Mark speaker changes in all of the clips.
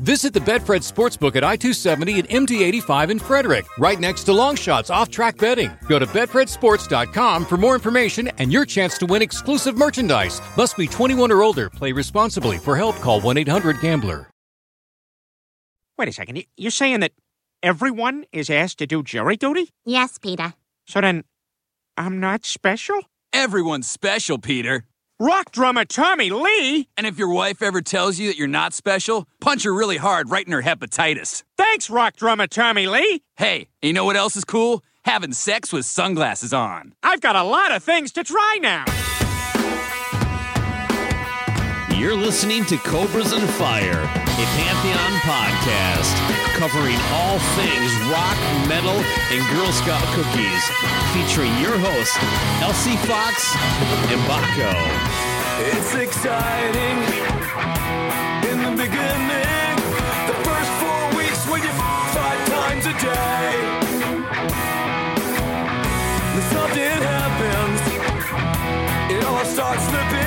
Speaker 1: Visit the Betfred Sportsbook at I 270 and MD 85 in Frederick, right next to Longshots off track betting. Go to BetfredSports.com for more information and your chance to win exclusive merchandise. Must be 21 or older. Play responsibly. For help, call 1 800 Gambler.
Speaker 2: Wait a second. You're saying that everyone is asked to do jury duty?
Speaker 3: Yes, Peter.
Speaker 2: So then, I'm not special?
Speaker 4: Everyone's special, Peter.
Speaker 2: Rock drummer Tommy Lee?
Speaker 4: And if your wife ever tells you that you're not special, punch her really hard right in her hepatitis.
Speaker 2: Thanks, rock drummer Tommy Lee.
Speaker 4: Hey, you know what else is cool? Having sex with sunglasses on.
Speaker 2: I've got a lot of things to try now.
Speaker 5: You're listening to Cobras and Fire, a Pantheon podcast covering all things rock, metal, and Girl Scout cookies, featuring your hosts, Elsie Fox and Baco.
Speaker 6: It's exciting in the beginning. The first four weeks when you five times a day. Then something happens. It all starts slipping.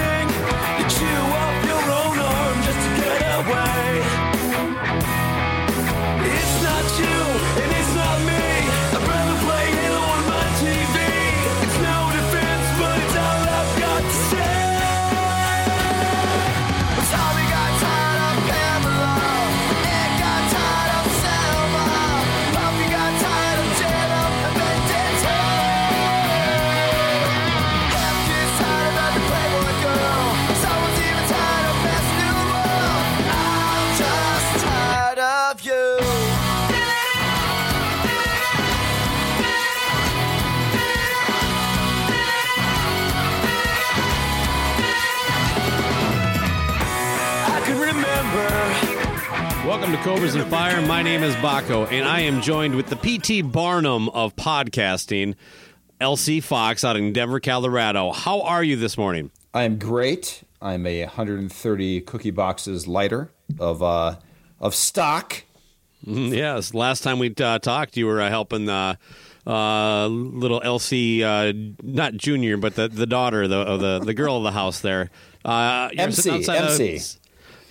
Speaker 5: Cobras and Fire. My name is Baco, and I am joined with the P.T. Barnum of podcasting, L.C. Fox out in Denver, Colorado. How are you this morning?
Speaker 7: I am great. I'm a 130 cookie boxes lighter of uh, of stock.
Speaker 5: Mhm, Yes, last time we uh, talked, you were uh, helping uh, uh, little Elsie, uh, not junior, but the, the daughter the, of the the girl of the house there. Uh,
Speaker 7: MC,
Speaker 5: outside of-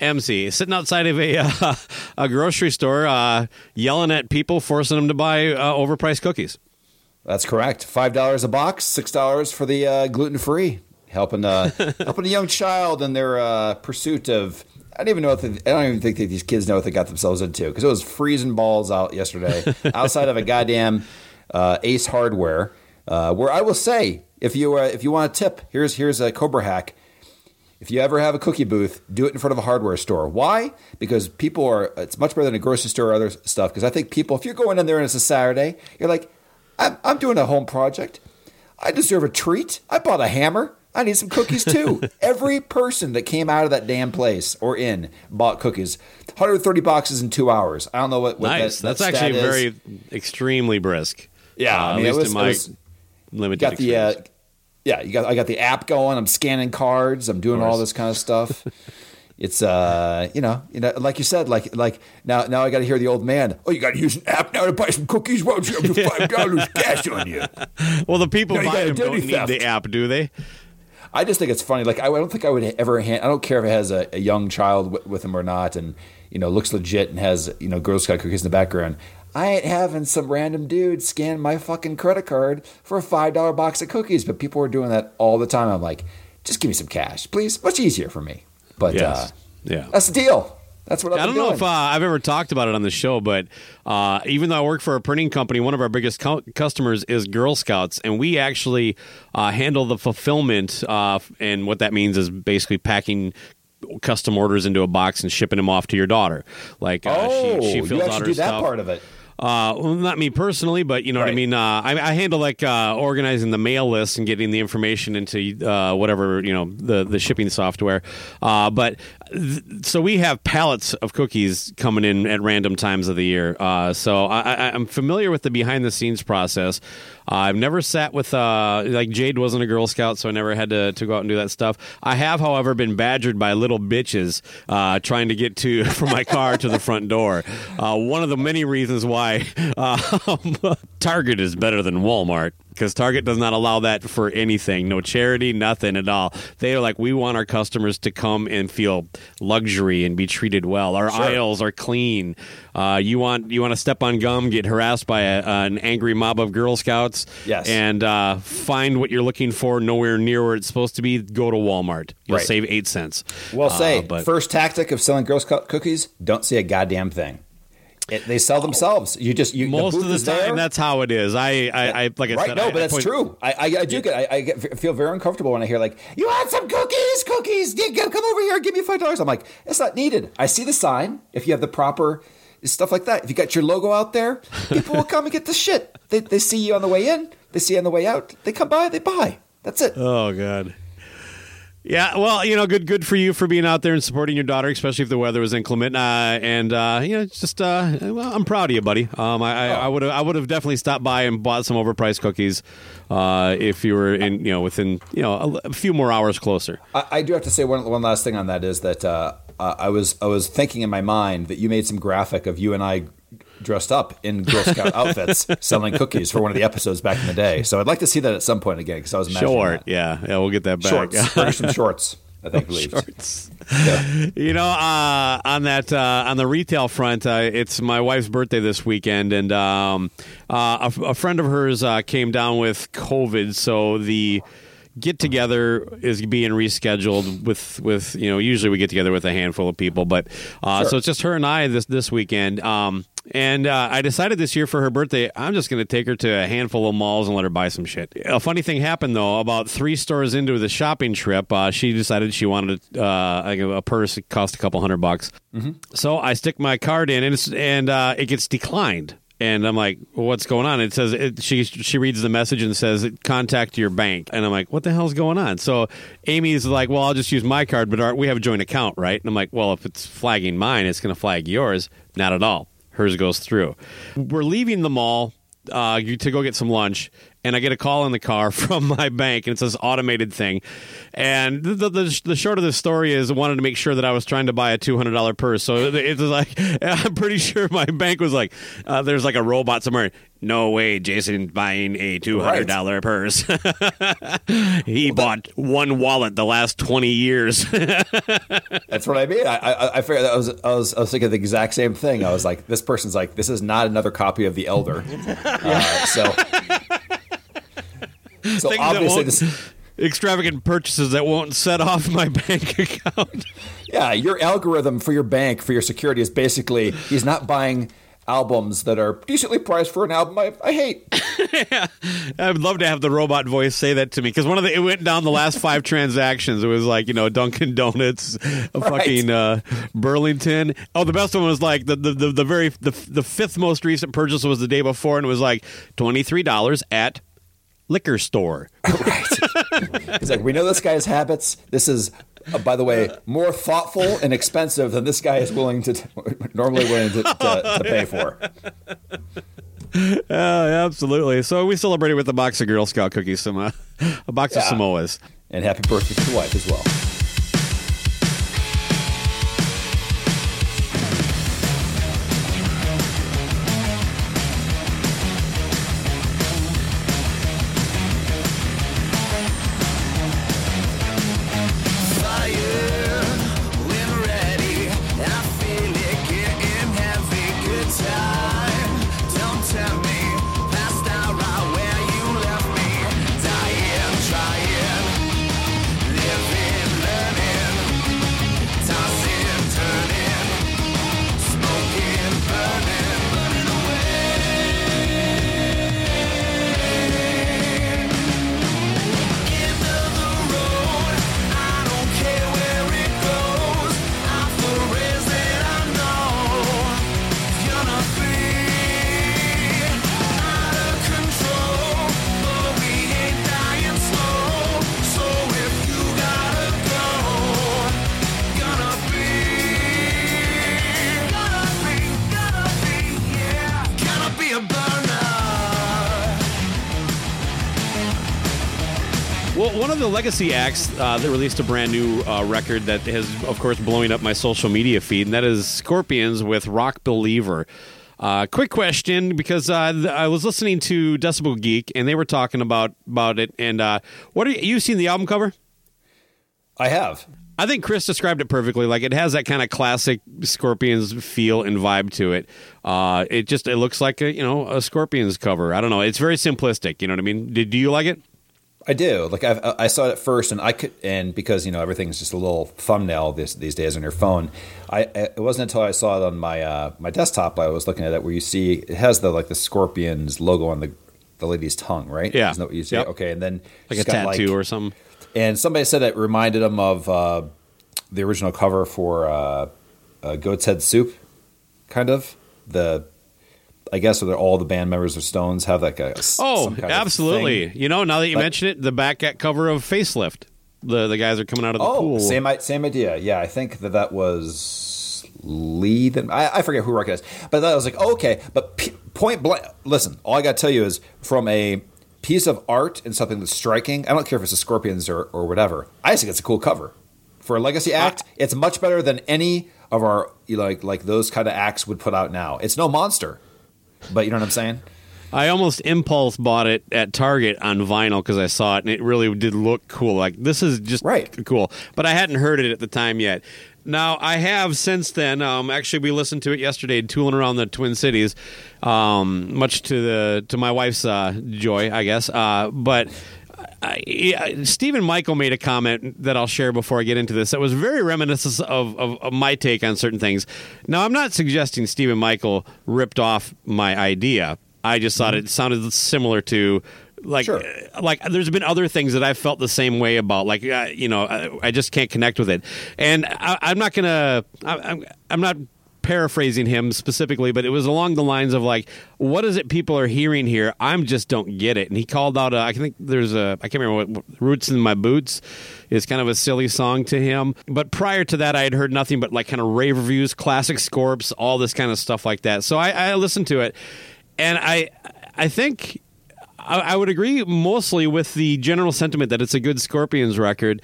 Speaker 7: MC.
Speaker 5: Sitting outside of a uh, a grocery store, uh, yelling at people, forcing them to buy uh, overpriced cookies.
Speaker 7: That's correct. Five dollars a box, six dollars for the uh, gluten free. Helping uh, helping a young child in their uh, pursuit of. I don't even know. If they, I don't even think that these kids know what they got themselves into because it was freezing balls out yesterday outside of a goddamn uh, Ace Hardware. Uh, where I will say, if you uh, if you want a tip, here's here's a Cobra hack. If you ever have a cookie booth, do it in front of a hardware store. Why? Because people are, it's much better than a grocery store or other stuff. Because I think people, if you're going in there and it's a Saturday, you're like, I'm, I'm doing a home project. I deserve a treat. I bought a hammer. I need some cookies too. Every person that came out of that damn place or in bought cookies. 130 boxes in two hours. I don't know what, what
Speaker 5: nice.
Speaker 7: that, that
Speaker 5: That's actually
Speaker 7: is.
Speaker 5: very extremely brisk.
Speaker 7: Yeah,
Speaker 5: Uh,
Speaker 7: I mean,
Speaker 5: at
Speaker 7: it
Speaker 5: least
Speaker 7: was,
Speaker 5: in
Speaker 7: it
Speaker 5: my
Speaker 7: was-
Speaker 5: limited
Speaker 7: got the uh. Yeah you got i got the app going i'm scanning cards i'm doing all this kind of stuff it's uh you know you know like you said like like now now i got to hear the old man oh you got to use an app now to buy some cookies why don't you have your five dollars cash on you
Speaker 5: well, the people
Speaker 7: No, you
Speaker 5: buying them don't
Speaker 7: identity
Speaker 5: need the app, do they?
Speaker 7: I just think it's funny. Like I don't think I would ever. Hand, I don't care if it has a, a young child w- with him or not, and you know looks legit and has you know Girl Scout cookies in the background. I ain't having some random dude scan my fucking credit card for a five dollar box of cookies. But people are doing that all the time. I'm like, just give me some cash, please. Much easier for me. But
Speaker 5: Yes.
Speaker 7: uh,
Speaker 5: Yeah.
Speaker 7: that's the deal. That's what I've
Speaker 5: I don't
Speaker 7: been
Speaker 5: know if uh, I've ever talked about it on the show, but uh, even though I work for a printing company, one of our biggest co- customers is Girl Scouts, and we actually uh, handle the fulfillment. Uh, and what that means is basically packing custom orders into a box and shipping them off to your daughter. Like uh,
Speaker 7: oh,
Speaker 5: she, she
Speaker 7: you
Speaker 5: fills out
Speaker 7: actually
Speaker 5: her
Speaker 7: do that
Speaker 5: stuff.
Speaker 7: part of it.
Speaker 5: Uh, well, not me personally, but you know what I mean. Uh, I, I handle like uh, organizing the mail list and getting the information into uh, whatever you know the the shipping software. Uh, but so we have pallets of cookies coming in at random times of the year. Uh, so I, I'm familiar with the behind the scenes process. Uh, I've never sat with uh, like Jade wasn't a Girl Scout, so I never had to, to go out and do that stuff. I have, however, been badgered by little bitches uh, trying to get to from my car to the front door. Uh, one of the many reasons why uh, Target is better than Walmart because Target does not allow that for anything. No charity, nothing at all. They are like, we want our customers to come and feel luxury and be treated well. Our aisles are clean. Uh, you want you want to step on gum, get harassed by a, an angry mob of Girl Scouts,
Speaker 7: Yes.
Speaker 5: and uh, find what you're looking for nowhere near where it's supposed to be. Go to Walmart. You'll
Speaker 7: Right.
Speaker 5: save eight cents.
Speaker 7: Well,
Speaker 5: Uh,
Speaker 7: say
Speaker 5: but
Speaker 7: first tactic of selling Girl Scout cookies: don't say a goddamn thing. It, they sell themselves. You just you
Speaker 5: most
Speaker 7: booth
Speaker 5: of the time,
Speaker 7: there.
Speaker 5: that's how it is. I, I, I like I
Speaker 7: right.
Speaker 5: said,
Speaker 7: no,
Speaker 5: I,
Speaker 7: but
Speaker 5: I
Speaker 7: that's
Speaker 5: point-
Speaker 7: true. I, I, I do get. I, I get, feel very uncomfortable when I hear like, "You want some cookies? Cookies? Come over here. Give me five dollars." I'm like, it's not needed. I see the sign. If you have the proper stuff like that, if you got your logo out there, people will come and get the shit. They, they see you on the way in. They see you on the way out. They come by. They buy. That's it.
Speaker 5: Oh God. Yeah, well, you know, good, good for you for being out there and supporting your daughter, especially if the weather was inclement. Uh, and uh, you know, just, uh, well, I'm proud of you, buddy. Um, I, would have, I would have definitely stopped by and bought some overpriced cookies, uh, if you were in, you know, within, you know, a, a few more hours closer.
Speaker 7: I, I do have to say one one last thing on that is that uh, uh, I was I was thinking in my mind that you made some graphic of you and I dressed up in Girl Scout outfits selling cookies for one of the episodes back in the day. So I'd like to see that at some point again because I was imagining
Speaker 5: Short,
Speaker 7: that.
Speaker 5: yeah, yeah, we'll get that back.
Speaker 7: shorts, some shorts. I think believed.
Speaker 5: Shorts.
Speaker 7: Yeah.
Speaker 5: You know, uh, on that uh, on the retail front, uh, it's my wife's birthday this weekend, and um, uh, a, a friend of hers uh, came down with COVID, so the get together is being rescheduled with with you know usually we get together with a handful of people, but uh,
Speaker 7: Sure.
Speaker 5: so it's just her and I this this weekend. Um, and uh, I decided this year for her birthday, I'm just going to take her to a handful of malls and let her buy some shit. A funny thing happened though. About three stores into the shopping trip, uh, she decided she wanted uh, a, a purse that cost a couple hundred bucks. So I stick my card in, and it's, and uh, it gets declined. And I'm like, well, what's going on? It says it, she she reads the message and says contact your bank. And I'm like, what the hell's going on? So Amy's like, well, I'll just use my card, but our, we have a joint account, right? And I'm like, well, if it's flagging mine, it's going to flag yours. Not at all. Hers goes through. We're leaving the mall uh, to go get some lunch, and I get a call in the car from my bank, and it's this automated thing. And the, the, the short of the story is, I wanted to make sure that I was trying to buy a two hundred dollar purse. So it- it's like I'm pretty sure my bank was like, uh, "There's like a robot somewhere." No way, Jason buying a two hundred dollar purse. he bought one wallet the last twenty years.
Speaker 7: That's what I mean. I I, I figured that was I was I was thinking the exact same thing. I was like, this person's like, this is not another copy of The Elder. Uh, so, so
Speaker 5: Things
Speaker 7: obviously this.
Speaker 5: Extravagant purchases that won't set off my bank account.
Speaker 7: Yeah, your algorithm for your bank for your security is basically he's not buying albums that are decently priced for an album I, I hate.
Speaker 5: I would love to have the robot voice say that to me because one of the it went down the last five transactions. It was like you know Dunkin' Donuts, a fucking uh, Burlington. Oh, the best one was like the the, the, the very the, the fifth most recent purchase was the day before, and it was like twenty three dollars at liquor store. right.
Speaker 7: He's like, we know this guy's habits. This is, uh, by the way, more thoughtful and expensive than this guy is willing to normally willing to, to, to pay for.
Speaker 5: Uh, absolutely. So we celebrated with a box of Girl Scout cookies, some uh, a box of Samoas.
Speaker 7: And happy birthday to the wife as well.
Speaker 5: The legacy acts uh, that released a brand new uh, record that has, of course, blowing up my social media feed, and that is Scorpions with Rock Believer. Uh, quick question, because uh, th- I was listening to Decibel Geek, and they were talking about about it. And uh, what are you, you seen the album cover?
Speaker 7: I have.
Speaker 5: I think Chris described it perfectly. Like it has that kind of classic Scorpions feel and vibe to it. Uh, it just it looks like a you know a Scorpions cover. I don't know. It's very simplistic. You know what I mean? Did do you like it?
Speaker 7: I do. Like I've, I saw it first, and I could, and because you know everything's just a little thumbnail this, these days on your phone. I it wasn't until I saw it on my uh, my desktop I was looking at it where you see it has the like the Scorpions logo on the the lady's tongue, right?
Speaker 5: Yeah.
Speaker 7: Isn't that what you see?
Speaker 5: Yep.
Speaker 7: Okay, and then
Speaker 5: Like a
Speaker 7: got,
Speaker 5: tattoo or something?
Speaker 7: And somebody said it reminded them of uh, the original cover for uh, uh, Goat's Head Soup, kind of the. I guess all the band members of Stones have like a
Speaker 5: Oh,
Speaker 7: some kind of
Speaker 5: absolutely. You know, now that you mention it, the back cover of Facelift. The the guys are coming out of the
Speaker 7: Oh,
Speaker 5: pool.
Speaker 7: same same idea. Yeah, I think that that was Lee. That I, I forget who recognized, it. but that was like okay. But p- point blank, listen. All I got to tell you is from a piece of art and something that's striking. I don't care if it's the Scorpions or or whatever. I just think it's a cool cover for a legacy act. it's much better than any of our you like like those kind of acts would put out now. It's no monster, but you know what I'm saying.
Speaker 5: I almost impulse bought it at Target on vinyl because I saw it and it really did look cool. Like this is just
Speaker 7: Right.
Speaker 5: cool, but I hadn't heard it at the time yet. Now I have since then. Um, actually, we listened to it yesterday, tooling around the Twin Cities, um, much to the to my wife's uh, joy, I guess. Uh, but I, Stephen Michael made a comment that I'll share before I get into this that was very reminiscent of, of, of my take on certain things. Now, I'm not suggesting Stephen Michael ripped off my idea. I just thought it sounded similar to like
Speaker 7: Sure.
Speaker 5: uh, like there's been other things that I felt the same way about like uh, you know I, I just can't connect with it and I, I'm not gonna I, I'm I'm not paraphrasing him specifically but it was along the lines of like what is it people are hearing here? I'm just don't get it. And he called out I think there's a I can't remember what Roots in My Boots is kind of a silly song to him. But prior to that I had heard nothing but like kind of rave reviews classic scorps all this kind of stuff like that. So I, I listened to it. And I I think I would agree mostly with the general sentiment that it's a good Scorpions record.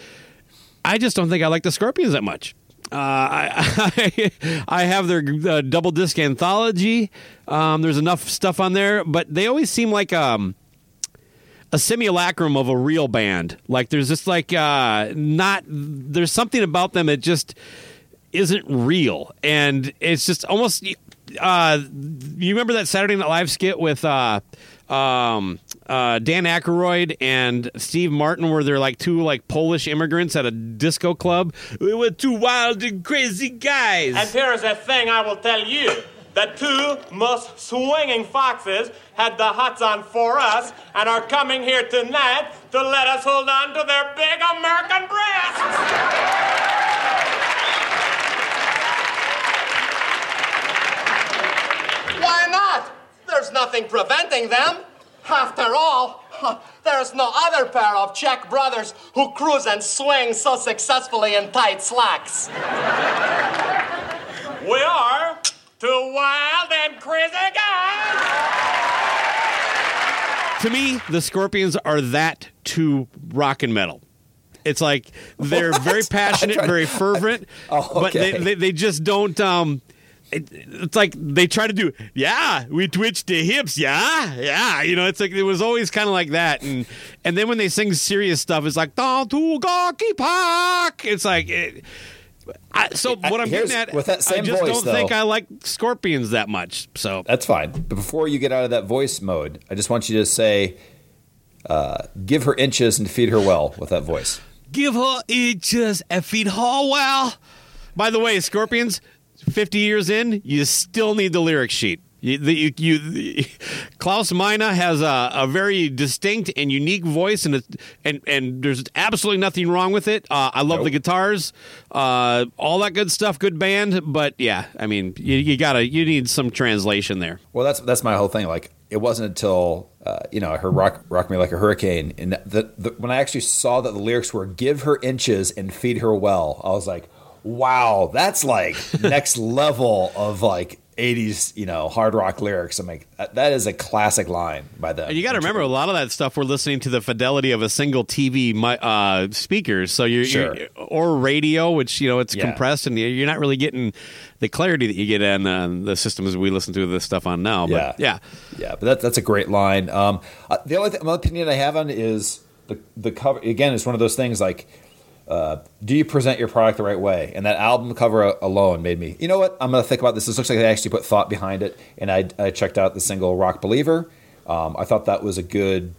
Speaker 5: I just don't think I like the Scorpions that much. Uh, I, I I have their uh, double disc anthology. Um, there's enough stuff on there, but they always seem like um, a simulacrum of a real band. Like there's just like uh, not there's something about them that just isn't real, and it's just almost. Uh, you remember that Saturday Night Live skit with uh, um, uh, Dan Aykroyd and Steve Martin, where they're like two like Polish immigrants at a disco club? We were two wild and crazy guys.
Speaker 8: And here is a thing I will tell you. The two most swinging foxes had the hots on for us and are coming here tonight to let us hold on to their big American breasts. Why not? There's nothing preventing them. After all, there's no other pair of Czech brothers who cruise and swing so successfully in tight slacks. We are two wild and crazy guys.
Speaker 5: to me, the Scorpions are that to rock and metal. It's like they're very passionate, very fervent,
Speaker 7: Oh,
Speaker 5: but they, they, they just don't. Um, it, it's like they try to do, yeah, we twitch the hips, yeah, yeah. You know, it's like it was always kind of like that, and and then when they sing serious stuff, it's like "Down to Gorky Park." It's like. It, I, so what I'm
Speaker 7: Here's-
Speaker 5: getting at,
Speaker 7: with that same
Speaker 5: I just
Speaker 7: voice,
Speaker 5: don't
Speaker 7: though-
Speaker 5: think I like Scorpions that much. So
Speaker 7: That's fine. But before you get out of that voice mode, I just want you to say, uh, "Give her inches and feed her well" with that voice.
Speaker 5: give her inches and feed her well. By the way, Scorpions, 50 years in, you still need the lyric sheet. You, you, you, Klaus Meine has a, a very distinct and unique voice, and and and there's absolutely nothing wrong with it. Uh, I love the guitars, uh, all that good stuff. Good band, but yeah, I mean, you, you gotta you need some translation there.
Speaker 7: Well, that's that's my whole thing. Like, it wasn't until uh, you know I heard "Rock Rock Me Like a Hurricane," and the, the, when I actually saw that the lyrics were "Give her inches and feed her well," I was like, "Wow, that's like next level of like '80s, you know, hard rock lyrics. I'm like, that- is a classic line by them.
Speaker 5: And you got to remember, a lot of that stuff we're listening to the fidelity of a single TV uh, speakers, so you're,
Speaker 7: Sure.
Speaker 5: you're or radio, which you know it's
Speaker 7: Yeah.
Speaker 5: compressed, and you're not really getting the clarity that you get in uh, the systems we listen to this stuff on now. But yeah,
Speaker 7: Yeah, but that, that's a great line. Um, uh, the only th- my opinion I have on is the the cover. Again, it's one of those things like, uh, do you present your product the right way? And that album cover alone made me. You know what? I'm going to think about this. This looks like they actually put thought behind it. And I, I checked out the single "Rock Believer." Um, I thought that was a good,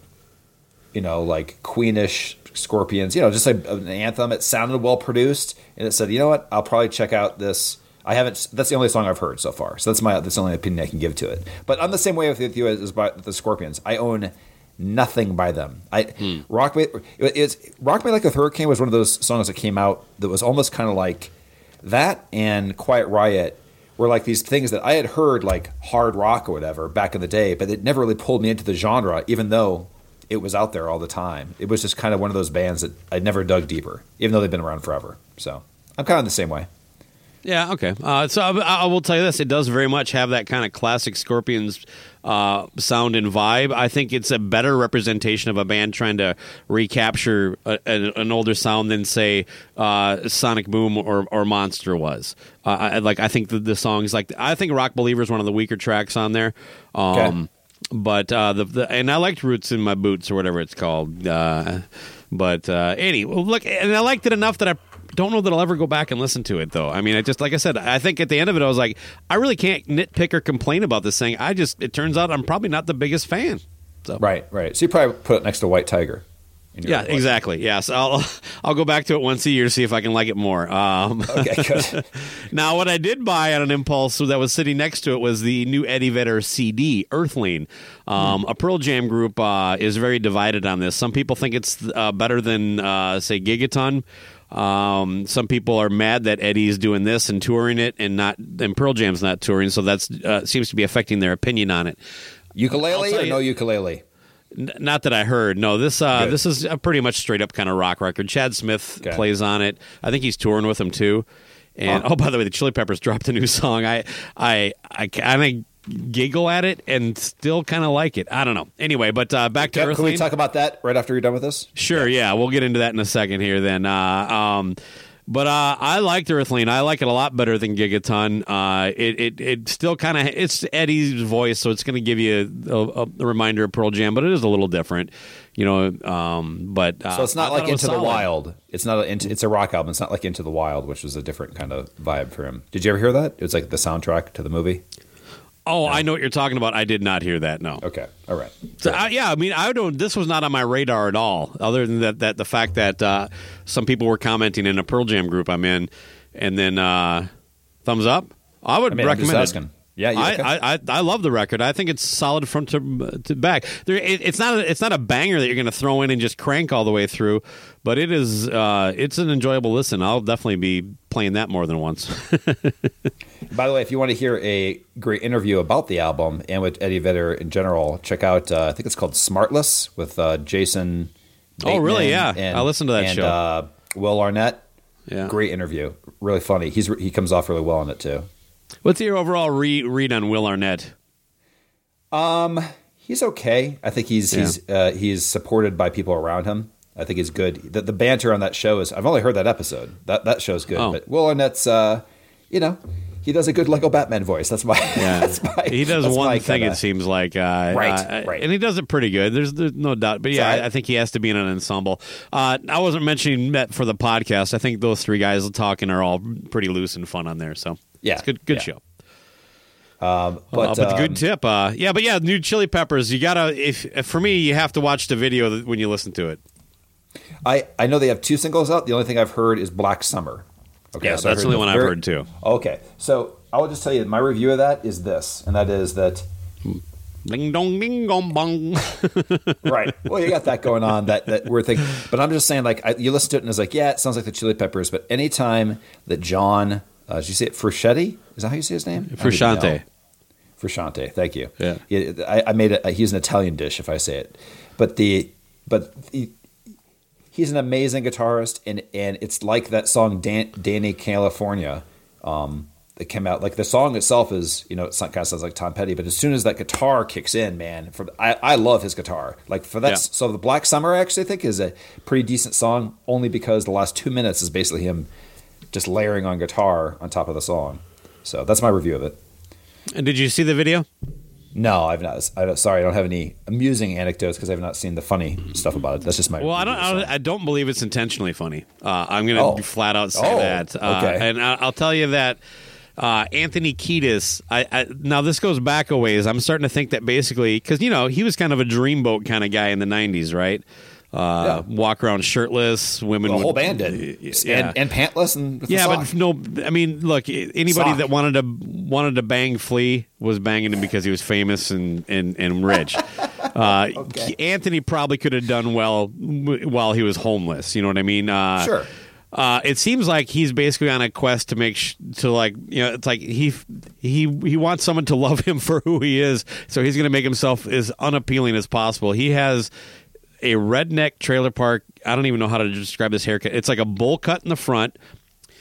Speaker 7: you know, like Queenish Scorpions. You know, just like an anthem. It sounded well produced, and it said, you know what? I'll probably check out this. I haven't. That's the only song I've heard so far. So that's my. That's the only opinion I can give to it. But I'm the same way with you as, as by the Scorpions. I own nothing by them. I hmm. rock me. it- It's rock me like a hurricane was one of those songs that came out that was almost kind of like that and Quiet Riot were like these things that I had heard like hard rock or whatever back in the day, but it never really pulled me into the genre, even though it was out there all the time. It was just kind of one of those bands that I never dug deeper, even though they've been around forever. So I'm kind of the same way.
Speaker 5: Yeah, okay. Uh, so I, I will tell you this: it does very much have that kind of classic Scorpions uh, sound and vibe. I think it's a better representation of a band trying to recapture a, an, an older sound than say uh, Sonic Boom or, or Monster was. Uh, I, like I think the, the songs like I think Rock Believer is one of the weaker tracks on there. Um,
Speaker 7: Okay.
Speaker 5: But uh, the, the and I liked Roots in My Boots or whatever it's called. Uh, but uh, anyway, look, and I liked it enough that I don't know that I'll ever go back and listen to it though. I mean, I just like I said, I think at the end of it, I was like, I really can't nitpick or complain about this thing. I just it turns out I'm probably not the biggest fan. So
Speaker 7: Right, right. So you probably put it next to White Tiger.
Speaker 5: yeah,
Speaker 7: list.
Speaker 5: exactly. Yes, I'll I'll go back to it once a year to see if I can like it more. Um,
Speaker 7: Okay, good.
Speaker 5: now, what I did buy on an impulse that was sitting next to it was the new Eddie Vedder CD, Earthling. Um, A Pearl Jam group uh, is very divided on this. Some people think it's uh, better than, uh, say, Gigaton. Um, some people are mad that Eddie's doing this and touring it, and not and Pearl Jam's not touring, so that's uh, seems to be affecting their opinion on it.
Speaker 7: ukulele or
Speaker 5: you-
Speaker 7: no ukulele?
Speaker 5: N- not that I heard. No, this uh, this is a pretty much straight up kind of rock record. Chad Smith
Speaker 7: Okay.
Speaker 5: plays on it. I think he's touring with them too. And
Speaker 7: Huh.
Speaker 5: oh, by the way, the Chili Peppers dropped a new song. I I I kind of giggle at it and still kind of like it. I don't know. Anyway, but uh, back to
Speaker 7: Can, can we talk about that right after you're done with this?
Speaker 5: Sure, yeah. we'll get into that in a second here. Then, uh, um, but uh, I liked Earthling. I like it a lot better than Gigaton. Uh, it, it it still kind of it's Eddie's voice, so it's going to give you a, a, a reminder of Pearl Jam, but it is a little different, you know. Um, but uh,
Speaker 7: So it's not
Speaker 5: I
Speaker 7: like
Speaker 5: thought it was
Speaker 7: Into the
Speaker 5: solid.
Speaker 7: Wild. It's not. A, it's a rock album. It's not like Into the Wild, which was a different kind of vibe for him. Did you ever hear that? It was like the soundtrack to the movie.
Speaker 5: Oh, I know what you're talking about. I did not hear that. No.
Speaker 7: Okay, all right.
Speaker 5: So, yeah, I mean, I don't. This was not on my radar at all. Other than that, that the fact that uh, some people were commenting in a Pearl Jam group I'm in, and then uh, thumbs up. I would
Speaker 7: I mean, I'm just
Speaker 5: recommend
Speaker 7: asking. Yeah, okay?
Speaker 5: I, I I love the record. I think it's solid front to to back. There, it, it's not a, it's not a banger that you're going to throw in and just crank all the way through, but it is uh, it's an enjoyable listen. I'll definitely be playing that more than once.
Speaker 7: By the way, if you want to hear a great interview about the album and with Eddie Vedder in general, check out. Uh, I think it's called Smartless with uh, Jason.
Speaker 5: Oh, really?
Speaker 7: Bateman
Speaker 5: Yeah. I listened to that
Speaker 7: and,
Speaker 5: show.
Speaker 7: Uh, Will Arnett.
Speaker 5: Yeah.
Speaker 7: Great interview. Really funny. He's he comes off really well in it too.
Speaker 5: What's your overall re- read on Will Arnett?
Speaker 7: Um, He's okay. I think he's he's uh, he's supported by people around him. I think he's good. The, the banter on that show is. I've only heard that episode. That that show's good.
Speaker 5: Oh.
Speaker 7: But Will Arnett's, uh, you know, he does a good Lego Batman voice. That's my.
Speaker 5: Yeah,
Speaker 7: that's my
Speaker 5: he does one thing.
Speaker 7: kinda-
Speaker 5: It seems like uh,
Speaker 7: Right,
Speaker 5: uh,
Speaker 7: right.
Speaker 5: and he does it pretty good. There's, there's no doubt. But yeah,
Speaker 7: I-
Speaker 5: I, think he has to be in an ensemble. Uh, I wasn't mentioning that for the podcast. I think those three guys talking are all pretty loose and fun on there. So
Speaker 7: Yeah,
Speaker 5: it's good. Good
Speaker 7: yeah.
Speaker 5: show.
Speaker 7: But,
Speaker 5: But,
Speaker 7: um,
Speaker 5: good tip. Uh, yeah, but yeah, new Chili Peppers. You gotta. If, if for me, you have to watch the video when you listen to it.
Speaker 7: I I know they have two singles out. The only thing I've heard is Black Summer. Okay,
Speaker 5: Yeah,
Speaker 7: so
Speaker 5: that's the only one I've heard too.
Speaker 7: Okay, so I will just tell you my review of that is this, and that is that
Speaker 5: Ding dong, ding dong, bong.
Speaker 7: right. Well, you got that going on that that weird thing. But I'm just saying, like, I, you listen to it and it's like, yeah, it sounds like the Chili Peppers. But anytime that John, uh, did you say it? Frusciante? Is that how you say his name?
Speaker 5: Frusciante.
Speaker 7: Frusciante. Thank you.
Speaker 5: Yeah.
Speaker 7: I, I made it. He's an Italian dish, if I say it. But the but he, he's an amazing guitarist, and and it's like that song Dan, Dani California. Um, that came out. Like the song itself is, you know, it kind of sounds like Tom Petty, but as soon as that guitar kicks in, man, from I, I love his guitar. Like for that,
Speaker 5: Yeah.
Speaker 7: so the Black Summer actually I think is a pretty decent song, only because the last two minutes is basically him just layering on guitar on top of the song. So that's my review of it.
Speaker 5: And did you see the video?
Speaker 7: No, I've not. I don't, sorry, I don't have any amusing anecdotes because I've not seen the funny stuff about it. That's just my.
Speaker 5: Well, I don't. I don't, I don't believe it's intentionally funny. Uh, I'm going to
Speaker 7: Oh.
Speaker 5: flat out say
Speaker 7: Oh,
Speaker 5: that. Uh,
Speaker 7: okay.
Speaker 5: And I, I'll tell you that uh, Anthony Kiedis. I, I now this goes back a ways. I'm starting to think that basically because you know he was kind of a dreamboat kind of guy in the '90s, right? Uh, Walk around shirtless, women.
Speaker 7: the
Speaker 5: would,
Speaker 7: whole band did,
Speaker 5: Yeah.
Speaker 7: and, and pantless and
Speaker 5: yeah, but no. I mean, look. Anybody
Speaker 7: Sock.
Speaker 5: that wanted to wanted to bang Flea was banging him because he was famous and and, and rich. Uh, Anthony probably could have done well while he was homeless. You know what I mean? Uh,
Speaker 7: Sure.
Speaker 5: Uh, it seems like he's basically on a quest to make sh- to like you know it's like he he he wants someone to love him for who he is, so he's going to make himself as unappealing as possible. He has a redneck trailer park. I don't even know how to describe this haircut. It's like a bowl cut in the front,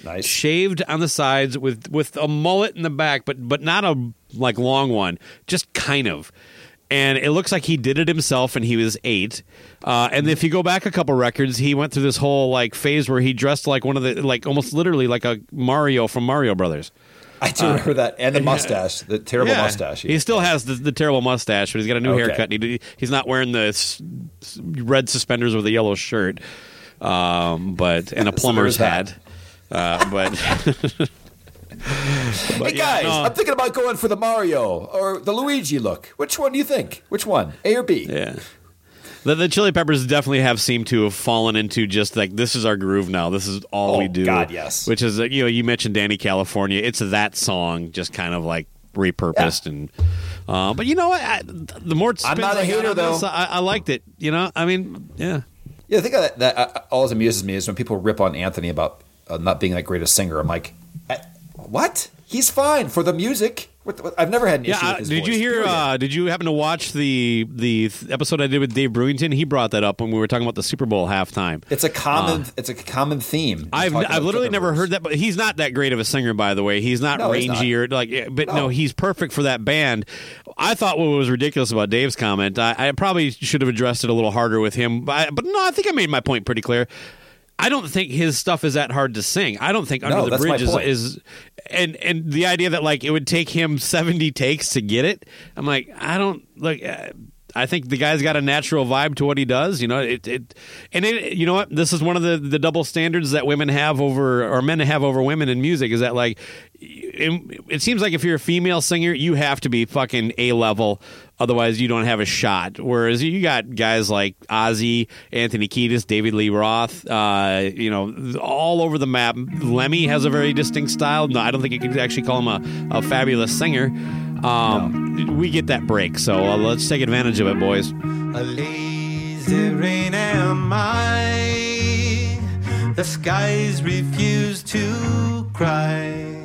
Speaker 7: nice.
Speaker 5: shaved on the sides with with a mullet in the back, but but not a like long one, just kind of. And it looks like he did it himself, and he was eight. Uh, and if you go back a couple records, he went through this whole like phase where he dressed like one of the like almost literally like a Mario from Mario Brothers.
Speaker 7: I do remember that, and the mustache, the terrible
Speaker 5: uh, Yeah.
Speaker 7: mustache.
Speaker 5: He still has the, the terrible mustache, but he's got a new
Speaker 7: Okay.
Speaker 5: haircut. And he, he's not wearing the s- red suspenders with a yellow shirt, um, but and a plumber's
Speaker 7: So
Speaker 5: hat. Uh, but
Speaker 7: hey
Speaker 5: yeah,
Speaker 7: guys,
Speaker 5: no.
Speaker 7: I'm thinking about going for the Mario or the Luigi look. Which one do you think? Which one, A or B?
Speaker 5: Yeah. The, the Chili Peppers definitely have seemed to have fallen into just like this is our groove now. This is all
Speaker 7: Oh,
Speaker 5: we do.
Speaker 7: God, yes.
Speaker 5: Which is you know you mentioned Dani California. It's that song just kind of like repurposed and. Uh, but you know what? I, the more it
Speaker 7: I'm not a hater,
Speaker 5: on this,
Speaker 7: though.
Speaker 5: I, I liked it. You know, I mean, yeah.
Speaker 7: Yeah, I think that, that uh, always amuses me is when people rip on Anthony about uh, not being that great a singer. I'm like, eh, what? He's fine for the music. What, the- what- I've never had an
Speaker 5: Yeah,
Speaker 7: issue
Speaker 5: uh, did you hear? Uh, did you happen to watch the the th- episode I did with Dave Brewington? He brought that up when we were talking about the Super Bowl halftime.
Speaker 7: it's a common. it's a common theme.
Speaker 5: I've I've literally never heard that, but he's not that great of a singer, by the way. He's not
Speaker 7: No,
Speaker 5: rangy or like, but no.
Speaker 7: No.
Speaker 5: he's perfect for that band. I thought what was ridiculous about Dave's comment. I, I probably should have addressed it a little harder with him, but, I- but no, I think I made my point pretty clear. I don't think his stuff is that hard to sing. I don't think Under
Speaker 7: No,
Speaker 5: the Bridge is, is and and the idea that like it would take him 70 takes to get it. I'm like, I don't like I think the guy's got a natural vibe to what he does, you know. It, it and it, you know what? This is one of the, the double standards that women have over or men have over women in music. Is that like it, it seems like if you're a female singer, you have to be fucking a level, otherwise you don't have a shot. Whereas you got guys like Ozzy, Anthony Kiedis, David Lee Roth, uh, you know, all over the map. Lemmy has a very distinct style. No, I don't think you could actually call him a, a fabulous singer. Um, We get that break, so uh, let's take advantage of it, boys.
Speaker 9: A lazy rain am I. The skies refuse to cry.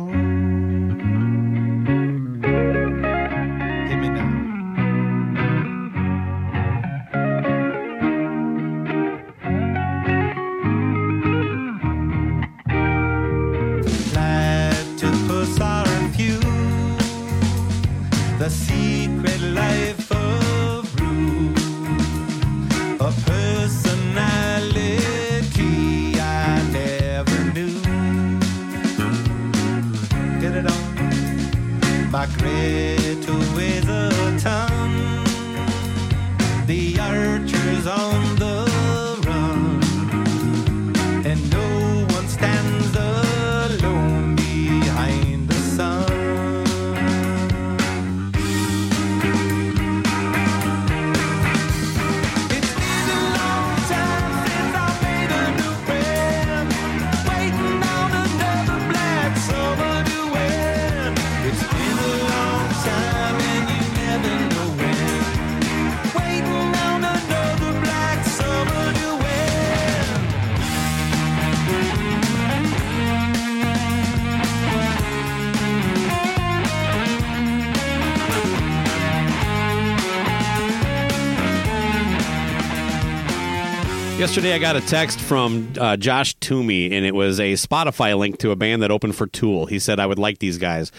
Speaker 5: Yesterday, I got a text from uh, Josh Toomey, and it was a Spotify link to a band that opened for Tool. He said I would like these guys.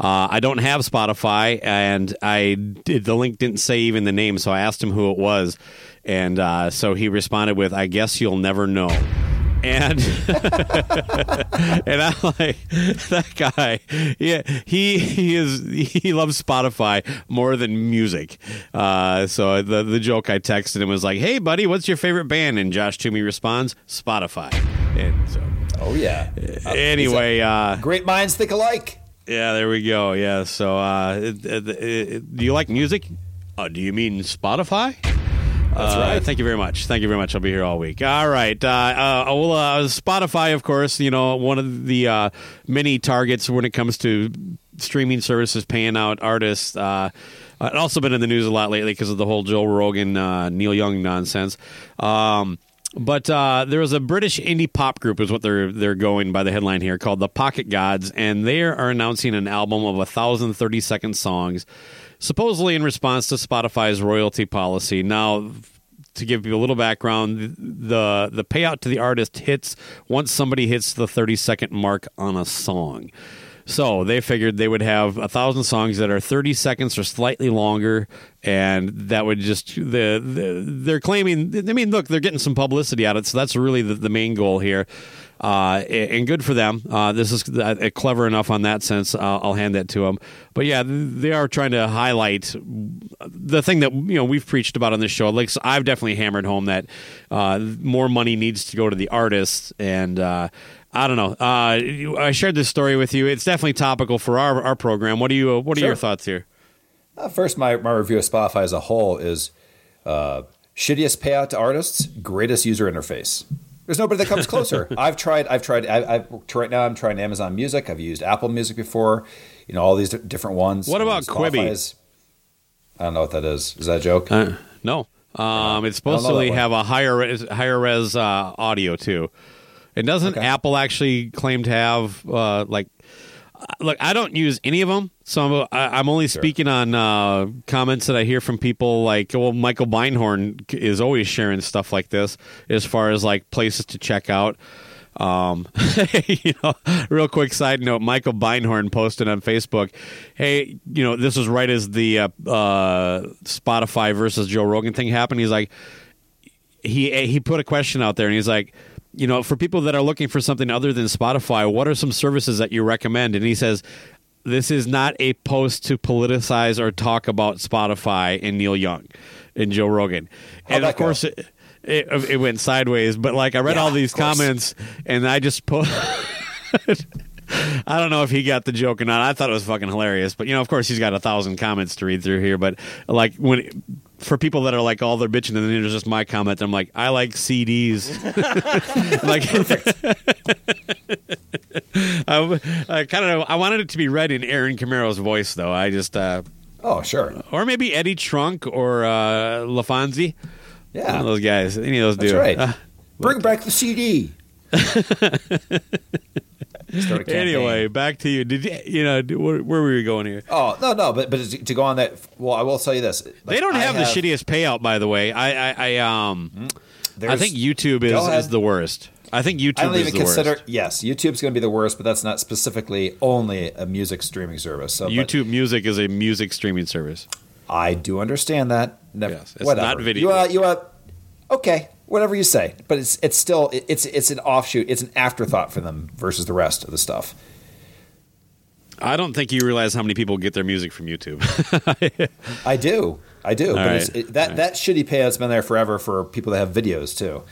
Speaker 5: Uh, I don't have Spotify, and I did, the link didn't say even the name, so I asked him who it was, and uh, so he responded with, "I guess you'll never know." And and I'm like that guy. Yeah, he he is he loves Spotify more than music. Uh, so the the joke I texted him was like, "Hey, buddy, what's your favorite band?" And Josh Toomey responds, "Spotify." And so
Speaker 7: Oh yeah.
Speaker 5: anyway, uh,
Speaker 7: Great minds think alike.
Speaker 5: yeah, there we go. Yeah. So, uh, it, it, it, do you like music? Uh, do you mean Spotify?
Speaker 7: That's
Speaker 5: Uh,
Speaker 7: right.
Speaker 5: Thank you very much. Thank you very much. I'll be here all week. All right. Uh, uh, well, uh, Spotify, of course, you know, one of the uh, many targets when it comes to streaming services paying out artists. Uh, it's also been in the news a lot lately because of the whole Joe Rogan, uh, Neil Young nonsense. Um, but uh, there was a British indie pop group, is what they're they're going by the headline here, called the Pocket Gods, and they are announcing an album of 1,030 second songs, supposedly in response to Spotify's royalty policy. Now, to give you a little background, the the payout to the artist hits once somebody hits the 30 second mark on a song. So they figured they would have a thousand songs that are 30 seconds or slightly longer, and that would just the, the they're claiming. I mean, look, they're getting some publicity out of it, so that's really the, the main goal here. Uh, and good for them. Uh, this is uh, clever enough on that sense. Uh, I'll hand that to them. But yeah, they are trying to highlight the thing that you know we've preached about on this show. Like so I've definitely hammered home that uh, more money needs to go to the artists, and uh, I don't know. Uh, I shared this story with you. It's definitely topical for our our program. What do you What are
Speaker 7: Sure.
Speaker 5: your thoughts here?
Speaker 7: Uh, first, my, my review of Spotify as a whole is uh, shittiest payout to artists, greatest user interface. There's nobody that comes closer. I've tried. I've tried. I, I've right now. I'm trying Amazon Music. I've used Apple Music before. You know all these di- different ones.
Speaker 5: What about Quibi?
Speaker 7: is- I don't know what that is. Is that a joke?
Speaker 5: Uh, no, um, it's supposed
Speaker 7: I don't know
Speaker 5: to have a higher res, higher res uh, audio too. And doesn't
Speaker 7: Okay.
Speaker 5: Apple actually claim to have uh, like? Look, I don't use any of them, so I'm, I- I'm only speaking on uh, comments that I hear from people like, well, Michael Beinhorn is always sharing stuff like this as far as like places to check out. Um, you know, real quick side note: Michael Beinhorn posted on Facebook, "Hey, you know, this was right as the uh, uh, Spotify versus Joe Rogan thing happened. He's like, he he put a question out there, and he's like, you know, for people that are looking for something other than Spotify, what are some services that you recommend? And he says, this is not a post to politicize or talk about Spotify and Neil Young and Joe Rogan. and of course, it, it, it went sideways. But like, I read
Speaker 7: Yeah,
Speaker 5: all these comments, and I just put. I don't know if he got the joke or not. I thought it was fucking hilarious, but you know, of course, he's got a thousand comments to read through here. But like when for people that are like all they're bitching, and then there's just my comment. I'm like, I like CDs. like, I, I kind of I wanted it to be read in Aaron Camaro's voice, though. I just uh,
Speaker 7: oh, sure.
Speaker 5: or maybe Eddie Trunk or uh, LaFonzi.
Speaker 7: Yeah.
Speaker 5: One of those guys. Any of those
Speaker 7: That's
Speaker 5: do.
Speaker 7: right.
Speaker 5: Uh,
Speaker 7: Bring back the CD. Start
Speaker 5: anyway, back to you. Did you, you know where, where were we going here?
Speaker 7: Oh no, no, but but to go on that. Well, I will tell you this.
Speaker 5: They don't
Speaker 7: I
Speaker 5: have, the shittiest payout, by the way. I, I, I um, I think YouTube is, is the worst. I think YouTube
Speaker 7: I don't
Speaker 5: is
Speaker 7: even
Speaker 5: the
Speaker 7: consider.
Speaker 5: worst.
Speaker 7: Yes, YouTube's going to be the worst, but that's not specifically only a music streaming service. So
Speaker 5: YouTube Music is a music streaming service.
Speaker 7: I do understand that. Never,
Speaker 5: Yes, it's
Speaker 7: whatever.
Speaker 5: not video.
Speaker 7: You uh, you uh, okay, whatever you say. But it's it's still it's it's an offshoot. It's an afterthought for them versus the rest of the stuff.
Speaker 5: I don't think you realize how many people get their music from YouTube.
Speaker 7: I do, I do. but
Speaker 5: right.
Speaker 7: it's, it, that that shitty payout's been there forever for people that have videos too.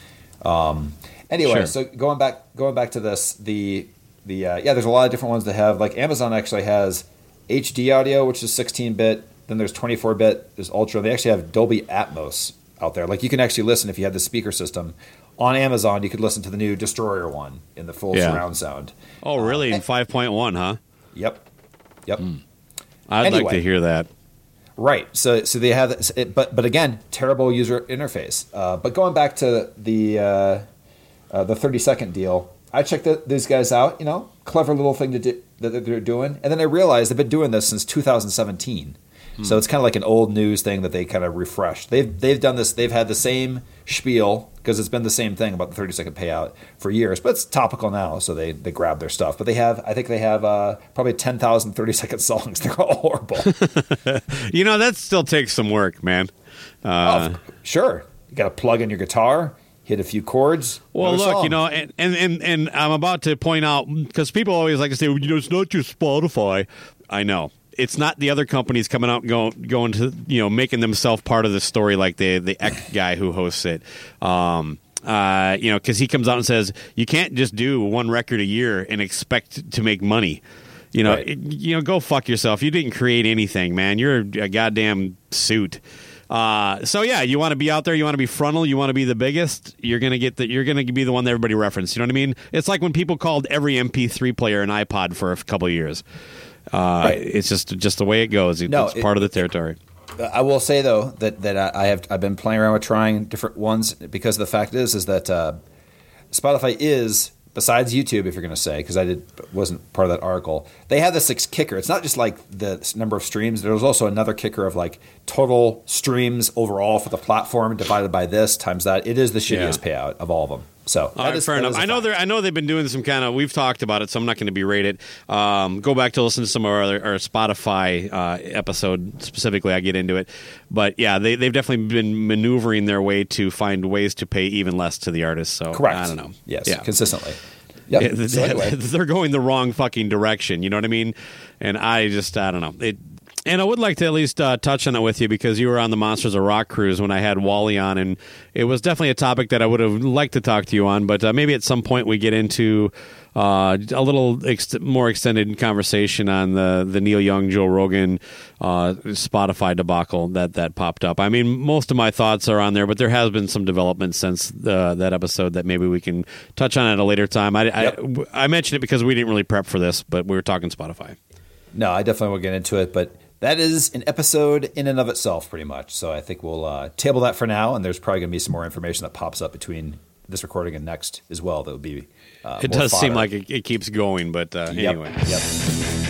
Speaker 7: Um, anyway,
Speaker 5: Sure.
Speaker 7: so going back going back to this, the the uh, yeah, there's a lot of different ones that have like Amazon actually has HD audio, which is 16 bit. Then there's 24 bit. There's Ultra. They actually have Dolby Atmos out there. Like you can actually listen if you had the speaker system on Amazon. You could listen to the new Destroyer one in the full
Speaker 5: Yeah.
Speaker 7: surround sound.
Speaker 5: oh, really? In 5.1, huh?
Speaker 7: Yep, yep.
Speaker 5: I'd like to hear that.
Speaker 7: Right. So so they have it, but but again, terrible user interface. Uh, but going back to the uh, uh, the thirty second deal, I checked the, these guys out. You know, clever little thing to do that they're doing, and then I realized they've been doing this since 2017. So it's kind of like an old news thing that they kind of refreshed. They've they've done this. They've had the same spiel because it's been the same thing about the 30 second payout for years, but it's topical now, so they they grab their stuff. But they have, I think they have uh, probably 10,000 30 second songs. They're all horrible.
Speaker 5: You know that still takes some work, man. Uh,
Speaker 7: Oh, sure, you got to plug in your guitar, hit a few chords.
Speaker 5: Well, look, you know, and, and, and, and I'm about to point out because people always like to say, well, you know, it's not just Spotify. I know. It's not the other companies coming out and going, going to, you know, making themselves part of the story like the, the Ek guy who hosts it. Um, uh, you know, because he comes out and says, you can't just do one record a year and expect to make money. You know,
Speaker 7: Right.
Speaker 5: it- you know, go fuck yourself. You didn't create anything, man. You're a goddamn suit. Uh, so yeah, you want to be out there. You want to be frontal. You want to be the biggest. You're gonna get the. You're gonna be the one that everybody referenced. You know what I mean? It's like when people called every MP3 player an iPod for a couple of years. Uh,
Speaker 7: Right.
Speaker 5: It's just just the way it goes. It-
Speaker 7: No,
Speaker 5: it's
Speaker 7: it-
Speaker 5: part of the territory.
Speaker 7: I will say though that that I have I've been playing around with trying different ones because the fact is is that uh, Spotify is besides YouTube if you're going to say because I did wasn't part of that article they have this kicker it's not just like the number of streams there's also another kicker of like total streams overall for the platform divided by this times that it is the shittiest payout of all of them so
Speaker 5: All right,
Speaker 7: is-
Speaker 5: fair enough. I know they're. I know they've been doing some kind of. We've talked about it, so I'm not going to berate it. Um, go back to listen to some of our, other, our Spotify uh, episode specifically. I get into it, but yeah, they they've definitely been maneuvering their way to find ways to pay even less to the artists. So
Speaker 7: correct
Speaker 5: I don't know.
Speaker 7: yes
Speaker 5: Yeah.
Speaker 7: consistently yep.
Speaker 5: Yeah,
Speaker 7: so anyway.
Speaker 5: they're going the wrong fucking direction. You know what I mean? And I just, I don't know. It, and I would like to at least uh, touch on it with you because you were on the Monsters of Rock cruise when I had Wally on, and it was definitely a topic that I would have liked to talk to you on. But uh, maybe at some point we get into uh, a little ex- more extended conversation on the the Neil Young, Joe Rogan, uh, Spotify debacle that that popped up. I mean, most of my thoughts are on there, but there has been some development since uh, that episode that maybe we can touch on at a later time. I,
Speaker 7: Yep.
Speaker 5: I, I mentioned it because we didn't really prep for this, but we were talking Spotify.
Speaker 7: No, I definitely will get into it, but that is an episode in and of itself, pretty much. So I think we'll uh, table that for now, and there's probably going to be some more information that pops up between this recording and next as well. That would be. Uh,
Speaker 5: It does seem like it, it keeps going, but uh,
Speaker 7: Yep,
Speaker 5: anyway.
Speaker 7: Yep.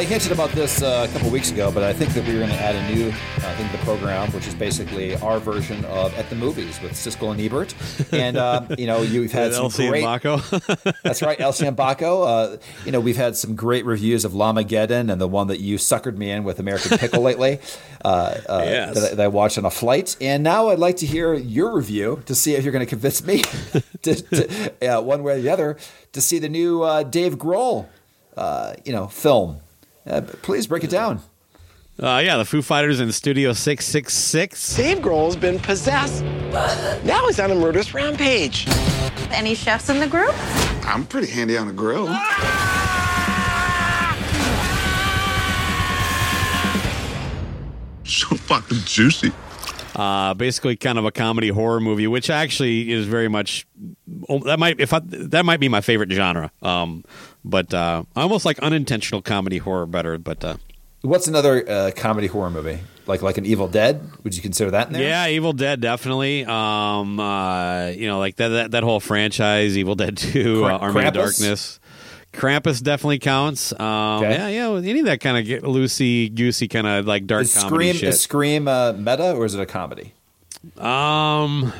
Speaker 9: I
Speaker 7: hinted about this uh, a couple weeks ago, but I think that we were going to add a new uh, thing to the program, which is basically our version of At the Movies with Siskel and Ebert. And, uh, you know, you've had some
Speaker 5: Elsie
Speaker 7: great...
Speaker 5: and Baco.
Speaker 7: That's right, Elsie and Baco. Uh, you know, we've had some great reviews of Llamageddon and the one that you suckered me in with American Pickle lately uh, uh,
Speaker 5: Yes.
Speaker 7: that, I- that I watched on a flight. And now I'd like to hear your review to see if you're going to convince me, to, to, uh, one way or the other, to see the new uh, Dave Grohl, uh, you know, film. Uh, please break it down.
Speaker 5: uh, yeah, the Foo Fighters in Studio 666.
Speaker 10: Dave Grohl's been possessed. Now he's on a murderous rampage.
Speaker 11: Any chefs in the group?
Speaker 12: I'm pretty handy on a grill. So fucking juicy.
Speaker 5: Uh, basically, kind of a comedy horror movie, which actually is very much oh, that might if I, that might be my favorite genre. Um, but uh, almost like unintentional comedy horror better. But uh,
Speaker 7: What's another uh, comedy horror movie? Like like an Evil Dead? Would you consider that in there?
Speaker 5: yeah, Evil Dead definitely. Um, uh, you know, like that, that that whole franchise, Evil Dead Two, uh, Army of Darkness. Krampus definitely counts. Um,
Speaker 7: Okay.
Speaker 5: Yeah, yeah, any of that kind of loosey goosey kind of like dark
Speaker 7: Is
Speaker 5: comedy
Speaker 7: Scream
Speaker 5: shit.
Speaker 7: is Scream uh, meta or is it a comedy?
Speaker 5: Um,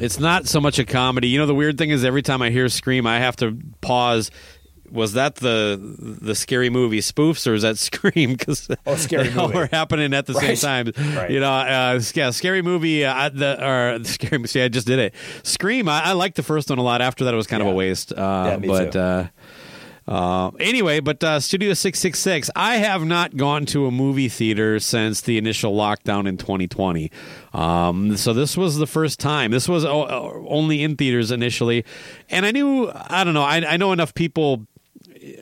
Speaker 5: it's not so much a comedy. You know, the weird thing is every time I hear Scream, I have to pause. Was that the the scary movie spoofs or is that Scream? Because
Speaker 7: Oh, Scary
Speaker 5: they all
Speaker 7: Movie.
Speaker 5: were happening at the
Speaker 7: Right.
Speaker 5: same time.
Speaker 7: Right.
Speaker 5: You know, uh, yeah, scary movie. Uh, the or scary. See, I just did it. Scream. I, I liked the first one a lot. After that, it was kind of a waste. Uh,
Speaker 7: Yeah, me
Speaker 5: but
Speaker 7: too.
Speaker 5: Uh, uh, anyway, but uh, Studio 666, I have not gone to a movie theater since the initial lockdown in 2020. Um, so this was the first time. This was o- o- only in theaters initially. And I knew, I don't know, I, I know enough people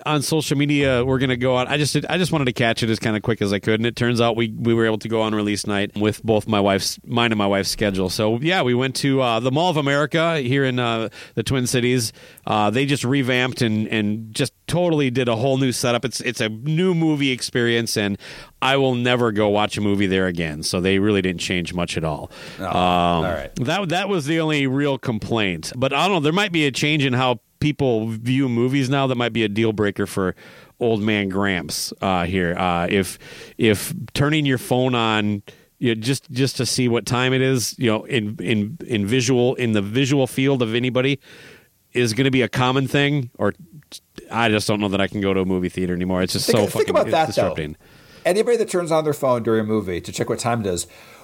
Speaker 5: on social media we're going to go on. I just I just wanted to catch it as kind of quick as I could, and it turns out we we were able to go on release night with both my wife's mine and my wife's schedule. So yeah, we went to uh, the Mall of America here in uh, the Twin Cities. Uh, they just revamped and and just totally did a whole new setup. It's it's a new movie experience, and I will never go watch a movie there again. So they really didn't change much at all.
Speaker 7: Oh,
Speaker 5: Um,
Speaker 7: all right.
Speaker 5: that that was the only real complaint. But I don't know. There might be a change in how people view movies now. That might be a deal breaker for old man Gramps uh, here. Uh, if if turning your phone on. You know, just just to see what time it is, you know, in in in visual in the visual field of anybody is going to be a common thing, or I just don't know that I can go to a movie theater anymore. It's just
Speaker 7: Think,
Speaker 5: so
Speaker 7: think
Speaker 5: fucking
Speaker 7: about that
Speaker 5: disrupting.
Speaker 7: though. Anybody that turns on their phone during a movie to check what time it is, what the fuck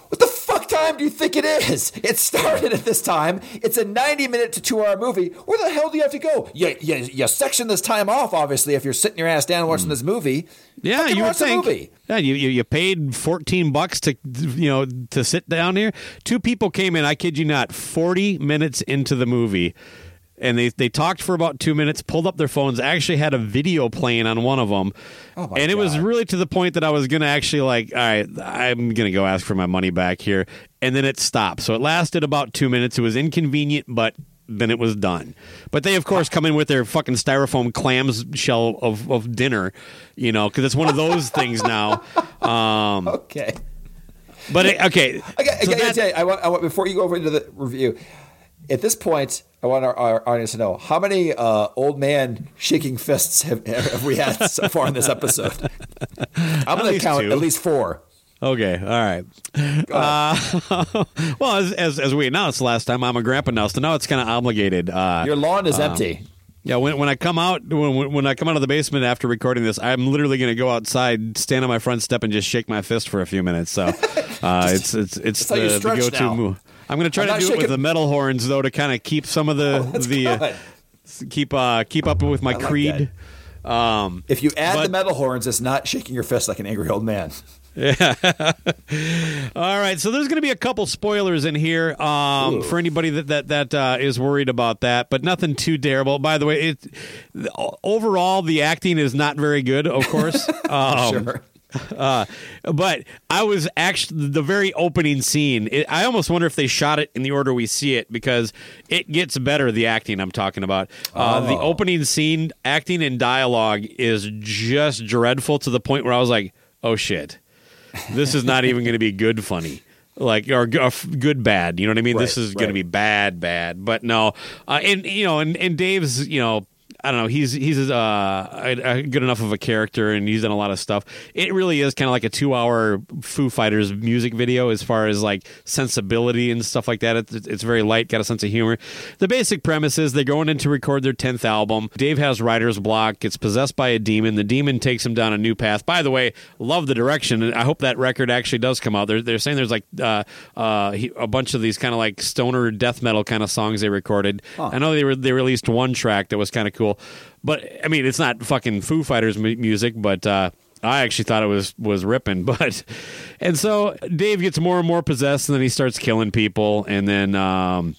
Speaker 7: time do you think it is? It started at this time. It's a 90 minute to two hour movie. Where the hell do you have to go? You, you, you section this time off, obviously, if you're sitting your ass down watching hmm. this movie.
Speaker 5: Yeah,
Speaker 7: Fucking
Speaker 5: you would think.
Speaker 7: movie.
Speaker 5: Yeah, you, you you paid fourteen bucks to you know to sit down here. Two people came in. I kid you not, forty minutes into the movie, and they they talked for about two minutes. Pulled up their phones. Actually had a video playing on one of them,
Speaker 7: Oh
Speaker 5: and it was really to the point that I was gonna actually like, all right, I'm gonna go ask for my money back here, and then it stopped. So it lasted about two minutes. It was inconvenient, but. Then it was done, but they of course come in with their fucking styrofoam clams shell of, of dinner, you know, because it's one of those things now. Um,
Speaker 7: Okay.
Speaker 5: but it, okay,
Speaker 7: I
Speaker 5: so
Speaker 7: to
Speaker 5: that-
Speaker 7: I want, I want, before you go over into the review, at this point, I want our, our audience to know how many uh, old man shaking fists have, have we had so far in this episode? I'm going to count
Speaker 5: two.
Speaker 7: at least four.
Speaker 5: Okay, all right. Uh, well, as, as as we announced last time, I'm a grandpa now, so now it's kind of obligated. Uh,
Speaker 7: Your lawn is
Speaker 5: um,
Speaker 7: empty.
Speaker 5: Yeah, when, when I come out when, when I come out of the basement after recording this, I'm literally going to go outside, stand on my front step, and just shake my fist for a few minutes. So uh, it's it's it's
Speaker 7: That's how you
Speaker 5: the, the go-to move. I'm going to try to do it with the metal horns though to kind of keep some of the
Speaker 7: That's
Speaker 5: the uh, keep uh, keep up with my
Speaker 7: like
Speaker 5: creed. Um,
Speaker 7: If you add
Speaker 5: but-
Speaker 7: the metal horns, it's not shaking your fist like an angry old man. Yeah.
Speaker 5: All right, so there's going to be a couple spoilers in here um, for anybody that that that uh, is worried about that, but nothing too terrible. By the way, it overall the acting is not very good, of course. Um,
Speaker 7: Sure.
Speaker 5: Uh, but I was actually the very opening scene. It, I almost wonder if they shot it in the order we see it because it gets better. The acting I'm talking about. Uh, The
Speaker 7: Oh.
Speaker 5: opening scene, acting and dialogue is just dreadful to the point where I was like, "Oh shit, this is not even going to be good funny." Like or, or good bad, you know what I mean? this
Speaker 7: Right,
Speaker 5: is going to be bad bad, but no. Uh, and you know, and, and Dave's, you know, I don't know. He's he's uh, a, a good enough of a character, and he's done a lot of stuff. It really is kind of like a two-hour Foo Fighters music video, as far as like sensibility and stuff like that. It's, it's very light, got a sense of humor. The basic premise is they're going in to record their tenth album. Dave has writer's block, gets possessed by a demon. The demon takes him down a new path. By the way, love the direction, and I hope that record actually does come out. They're they're saying there's like uh, uh, he, a bunch of these kind of like stoner death metal kind of songs they recorded. I know they were they released one track that was kind of cool, but I mean it's not fucking Foo Fighters mu- music, but. Uh, I actually thought it was was ripping, but and so Dave gets more and more possessed, and then he starts killing people, and then um,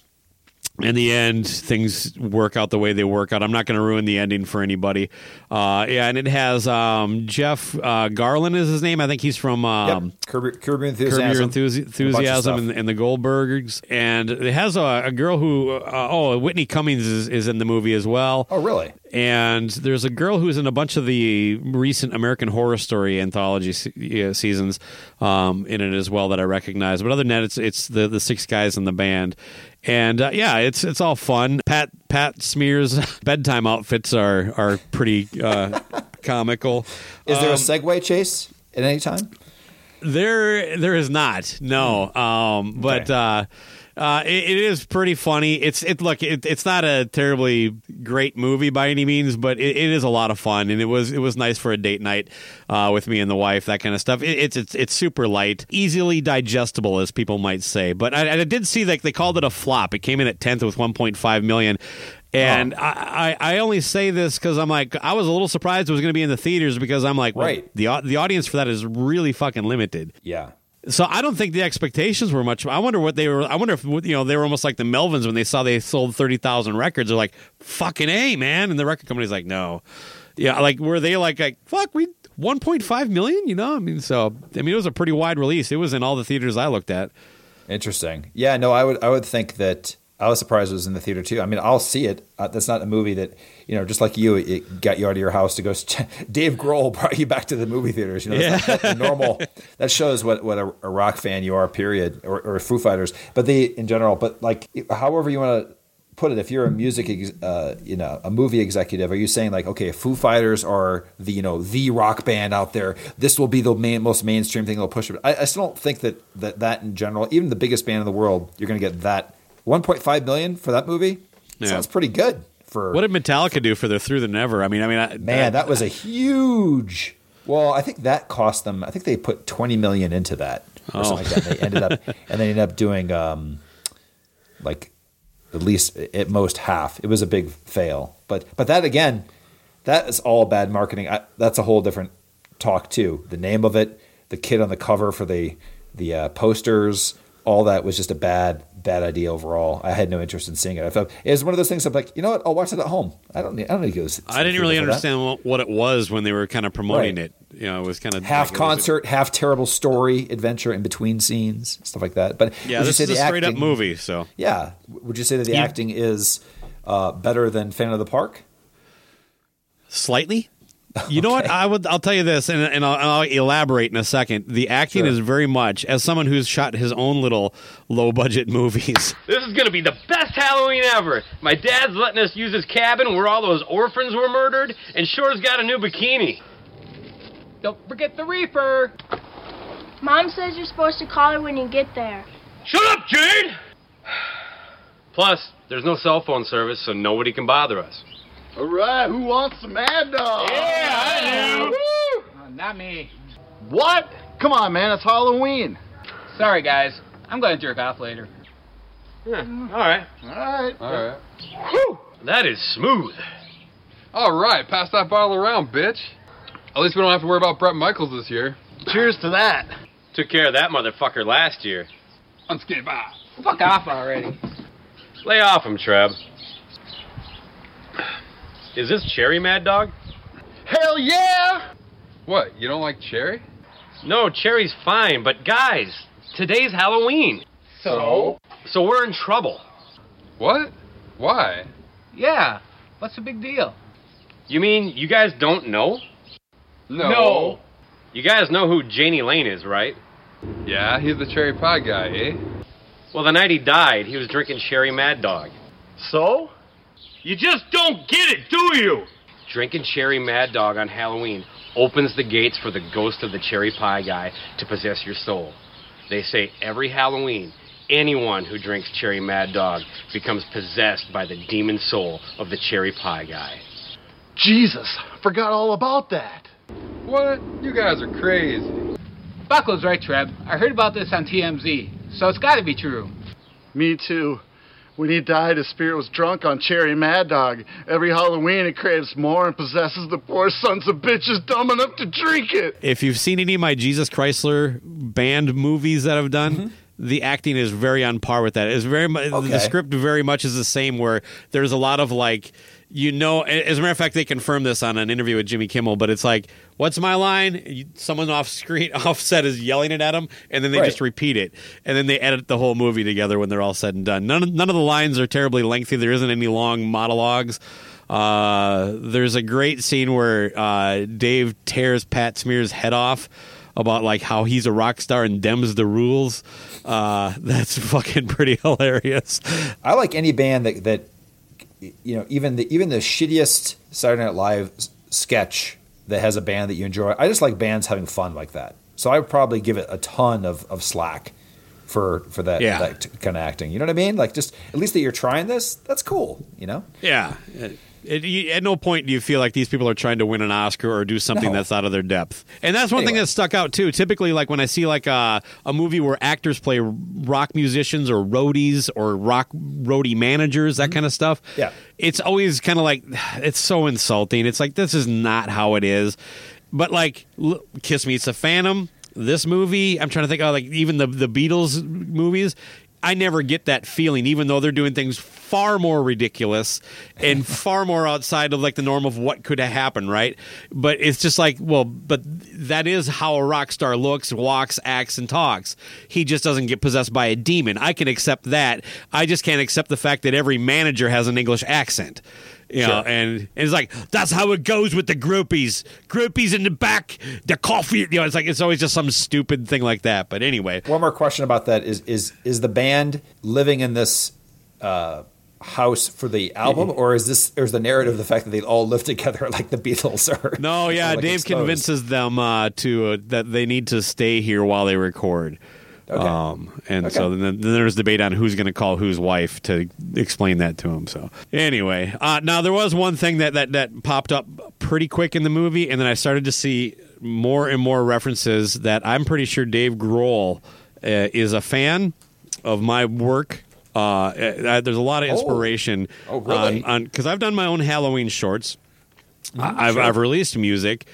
Speaker 5: in the end, things work out the way they work out. I'm not going to ruin the ending for anybody. Uh, yeah, and it has um, Jeff uh, Garlin is his name. I think he's from um,
Speaker 7: yep. Curb, Curb Your
Speaker 5: Curb
Speaker 7: Enthusiasm.
Speaker 5: Enthusi-
Speaker 7: A bunch of
Speaker 5: Enthusiasm and, and the Goldbergs. And it has a, a girl who, uh, oh, Whitney Cummings is, is in the movie as well.
Speaker 7: Oh, really?
Speaker 5: And there's a girl who's in a bunch of the recent American Horror Story anthology se- seasons um, in it as well that I recognize. But other than that, it's it's the the six guys in the band. And uh, yeah, it's it's all fun. Pat Pat Smear's bedtime outfits are are pretty uh, comical.
Speaker 7: Is there a
Speaker 5: Um,
Speaker 7: Segway chase at any time?
Speaker 5: There, there is not. No, um, but uh, uh, it, it is pretty funny. It's it look. It, it's not a terribly great movie by any means, but it, it is a lot of fun, and it was it was nice for a date night uh, with me and the wife. That kind of stuff. It, it's it's it's super light, easily digestible, as people might say. But I, I did see like they called it a flop. It came in at tenth with one point five million. And I, I, I only say this because I'm like I was a little surprised it was going to be in the theaters because I'm like well,
Speaker 7: Right.
Speaker 5: the the audience for that is really fucking limited.
Speaker 7: Yeah.
Speaker 5: So I don't think the expectations were much. I wonder what they were. I wonder if you know they were almost like the Melvins when they saw they sold thirty thousand records. They're like, "Fucking a man," and the record company's like, "No." Yeah, like were they like, like "Fuck, we one point five million? You know, I mean, so I mean, it was a pretty wide release. It was in all the theaters I looked at.
Speaker 7: Interesting. Yeah, no, I would I would think that I was surprised it was in the theater too. I mean, I'll see it. Uh, that's not a movie that you know, just like you, it got you out of your house to go. Dave Grohl brought you back to the movie theaters. You know, that's not, that's normal. That shows what what a, a rock fan you are. Period, or, or Foo Fighters. But they in general. But like, however you want to put it, if you're a music, ex- uh, you know, a movie executive, are you saying like, okay, Foo Fighters are the you know the rock band out there? This will be the main, most mainstream thing they'll push. it. I, I still don't think that that that in general, even the biggest band in the world, you're going to get that 1.5 million for that movie.
Speaker 5: Yeah.
Speaker 7: Sounds pretty good for
Speaker 5: What did Metallica do for their Through the Never? I mean, I mean, I,
Speaker 7: man. That was a huge. Well, I think that cost them. I think they put 20 million into that or
Speaker 5: Oh.
Speaker 7: something like that. They ended up and they ended up doing um, like at least at most half. It was a big fail. But but that again, that is all bad marketing. I, that's a whole different talk too. The name of it, the kid on the cover for the the uh, posters, all that was just a bad bad idea overall. I had no interest in seeing it. I thought it was one of those things. I'm like, you know what? I'll watch it at home. I don't need. I don't need to go. to
Speaker 5: I didn't really
Speaker 7: for that.
Speaker 5: understand what, what it was when they were kind of promoting
Speaker 7: Right.
Speaker 5: it. You know, it was kind of
Speaker 7: half
Speaker 5: like,
Speaker 7: concert, half terrible story, adventure in between scenes, stuff like that. But
Speaker 5: Yeah, this is a straight up movie. So
Speaker 7: Yeah, would you say that the
Speaker 5: You-
Speaker 7: acting is uh, better than Phantom of the Park?
Speaker 5: slightly. You know what? I would. I'll tell you this, and, and I'll, I'll elaborate in a second. The acting
Speaker 7: Sure.
Speaker 5: is very much as someone who's shot his own little low budget movies.
Speaker 13: This is gonna be the best Halloween ever. My dad's letting us use his cabin where all those orphans were murdered, and Shore's got a new bikini. Don't forget the reefer.
Speaker 14: Mom says you're supposed to call her when you get there.
Speaker 13: Shut up, Jade! Plus, there's no cell phone service, so nobody can bother us.
Speaker 15: All right, who wants some mad dog?
Speaker 13: Yeah, I do.
Speaker 15: Not me. What? Come on, man, it's Halloween.
Speaker 16: Sorry, guys. I'm going to jerk off later.
Speaker 13: Yeah, all right.
Speaker 15: All right.
Speaker 16: All right.
Speaker 13: Whew, that is smooth.
Speaker 17: All right, pass that bottle around, bitch. At least we don't have to worry about Bret Michaels this year.
Speaker 15: Cheers to that.
Speaker 13: Took care of that motherfucker last year.
Speaker 17: Let's get by.
Speaker 16: Fuck off already.
Speaker 13: Lay off him, Treb. Is this Cherry Mad Dog?
Speaker 15: Hell yeah!
Speaker 17: What? You don't like cherry?
Speaker 13: No, Cherry's fine, but guys, today's Halloween.
Speaker 16: So?
Speaker 13: So we're in trouble.
Speaker 17: What? Why?
Speaker 16: Yeah. What's the big deal?
Speaker 13: You mean you guys don't know?
Speaker 17: No.
Speaker 16: No.
Speaker 13: You guys know who Jani Lane is, right?
Speaker 17: Yeah, he's the cherry pie guy, eh?
Speaker 13: Well, the night he died, he was drinking Cherry Mad Dog.
Speaker 15: So?
Speaker 13: You just don't get it, do you? Drinking Cherry Mad Dog on Halloween opens the gates for the ghost of the cherry pie guy to possess your soul. They say every Halloween, anyone who drinks Cherry Mad Dog becomes possessed by the demon soul of the cherry pie guy.
Speaker 15: Jesus, forgot all about that.
Speaker 17: What? You guys are crazy.
Speaker 16: Buckle's right, Treb. I heard about this on TMZ, so it's got to be true.
Speaker 15: Me too. When he died, his spirit was drunk on cherry mad dog. Every Halloween, it craves more and possesses the poor sons of bitches dumb enough to drink it.
Speaker 5: if you've seen any of my Jesus Chrysler band movies that I've done, mm-hmm. the acting is very on par with that. It's very mu-
Speaker 7: Okay.
Speaker 5: the script very much is the same. Where there's a lot of like. You know, as a matter of fact, they confirmed this on an interview with Jimmy Kimmel. But it's like, "What's my line?" Someone off screen, offset is yelling it at them, and then they
Speaker 7: Right.
Speaker 5: just repeat it, and then they edit the whole movie together when they're all said and done. None of, none of the lines are terribly lengthy. There isn't any long monologues. Uh, there's a great scene where uh, Dave tears Pat Smear's head off about like how he's a rock star and dems the rules. Uh, that's fucking pretty hilarious.
Speaker 7: I like any band that that you know even the even the shittiest Saturday Night Live sketch that has a band that you enjoy. I just like bands having fun like that. So I would probably give it a ton of, of slack for for that,
Speaker 5: Yeah.
Speaker 7: that kind of acting. You know what I mean? Like just at least that you're trying this. That's cool. You know?
Speaker 5: Yeah. It- at no point do you feel like these people are trying to win an Oscar or do something
Speaker 7: No.
Speaker 5: that's out of their depth. And that's one thing that stuck out too. Typically, like when I see like a, a movie where actors play rock musicians or roadies or rock roadie managers, that kind of stuff.
Speaker 7: Mm-hmm. Yeah.
Speaker 5: it's always kind of like it's so insulting. It's like this is not how it is. But like, l- Kiss Meets the Phantom. This movie, I'm trying to think. of like even the the Beatles movies. I never get that feeling, even though they're doing things far more ridiculous and far more outside of like the norm of what could have happened, right? But it's just like, well, but that is how a rock star looks, walks, acts, and talks. He just doesn't get possessed by a demon. I can accept that. I just can't accept the fact that every manager has an English accent. You know,
Speaker 7: Sure.
Speaker 5: and, and it's like that's how it goes with the groupies. Groupies in the back, the coffee. You know, it's like it's always just some stupid thing like that. But anyway,
Speaker 7: One more question about that is is is the band living in this uh, house for the album, or is this or is the narrative the fact that they all live together like the Beatles are?
Speaker 5: no, yeah,
Speaker 7: like,
Speaker 5: Dave
Speaker 7: exposed?
Speaker 5: convinces them uh, to uh, that they need to stay here while they record.
Speaker 7: Okay.
Speaker 5: Um, and
Speaker 7: Okay.
Speaker 5: so then, then there's debate on who's going to call whose wife to explain that to him. So anyway, uh, now there was one thing that, that that popped up pretty quick in the movie, and then I started to see more and more references that I'm pretty sure Dave Grohl uh, is a fan of my work. Uh, there's a lot of
Speaker 7: Oh.
Speaker 5: inspiration
Speaker 7: Oh, really?
Speaker 5: on because I've done my own Halloween shorts. I- I've,
Speaker 7: sure.
Speaker 5: I've released music,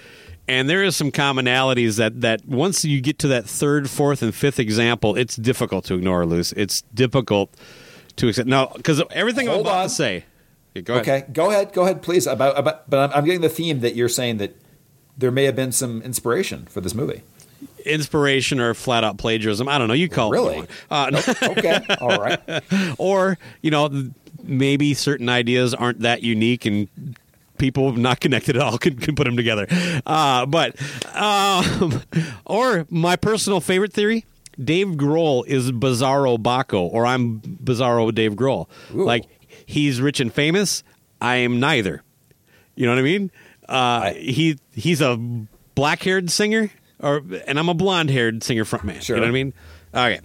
Speaker 5: and there is some commonalities that that once you get to that third, fourth, and fifth example, it's difficult to ignore. Loose, it's difficult to accept. No, because everything I'm about
Speaker 7: on.
Speaker 5: to say. Yeah, Go ahead.
Speaker 7: Okay, go ahead, go ahead, please. About, about but I'm, I'm getting the theme that you're saying that there may have been some inspiration for this movie.
Speaker 5: Inspiration or flat out plagiarism. I don't know. You call
Speaker 7: Really?
Speaker 5: it. want. Uh,
Speaker 7: Okay, all right.
Speaker 5: or you know maybe certain ideas aren't that unique and people not connected at all can, can put them together uh, but um, or my personal favorite theory dave grohl is bizarro baco or i'm bizarro dave grohl
Speaker 7: Ooh.
Speaker 5: like he's rich and famous i am neither you know what i mean uh, he he's a black haired singer or and i'm a blonde haired singer frontman
Speaker 7: Sure.
Speaker 5: you know what i mean okay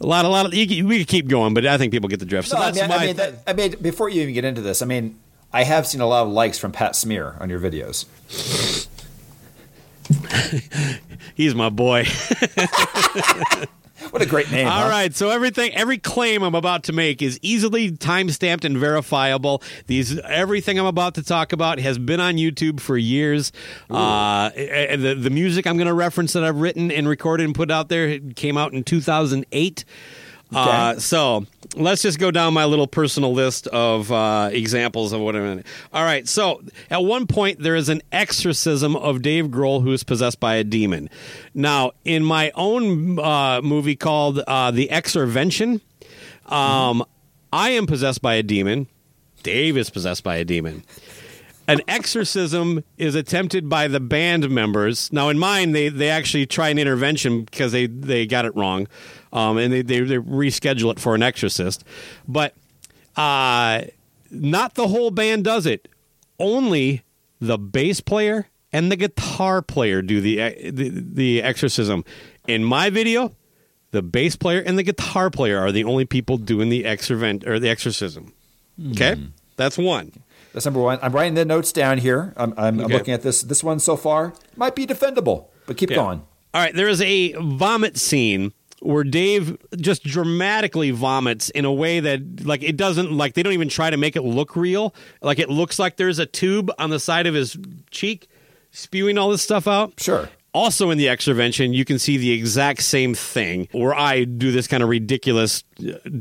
Speaker 5: a lot, a lot of. You, we could keep going, but I think people get the drift. So
Speaker 7: No,
Speaker 5: that's
Speaker 7: I mean,
Speaker 5: my.
Speaker 7: I mean, that, I mean, before you even get into this, I mean, I have seen a lot of likes from Pat Smear on your videos.
Speaker 5: he's my boy.
Speaker 7: What a great name!
Speaker 5: All
Speaker 7: huh?
Speaker 5: right, so everything, every claim I'm about to make is easily time stamped and verifiable. These, everything I'm about to talk about has been on YouTube for years. Uh, and the the music I'm going to reference that I've written and recorded and put out there came out in 2008. Uh, so let's just go down my little personal list of uh, examples of what I'm in. All right. So at one point, there is an exorcism of Dave Grohl who is possessed by a demon. Now, in my own uh, movie called uh, The Exorvention, um, I am possessed by a demon. Dave is possessed by a demon. An exorcism is attempted by the band members. Now, in mine, they, they actually try an intervention because they, they got it wrong, um, and they, they, they reschedule it for an exorcist. But uh, not the whole band does it. Only the bass player and the guitar player do the the, the exorcism. In my video, the bass player and the guitar player are the only people doing the exorvent or the exorcism. Okay, that's one.
Speaker 7: That's number one. I'm writing the notes down here. I'm, I'm, I'm looking at this. This one so far might be defendable, but keep
Speaker 5: Yeah.
Speaker 7: going.
Speaker 5: All right, there is a vomit scene where Dave just dramatically vomits in a way that like it doesn't like they don't even try to make it look real. Like it looks like there's a tube on the side of his cheek spewing all this stuff out.
Speaker 7: Sure.
Speaker 5: Also in the Exorvention, you can see the exact same thing where I do this kind of ridiculous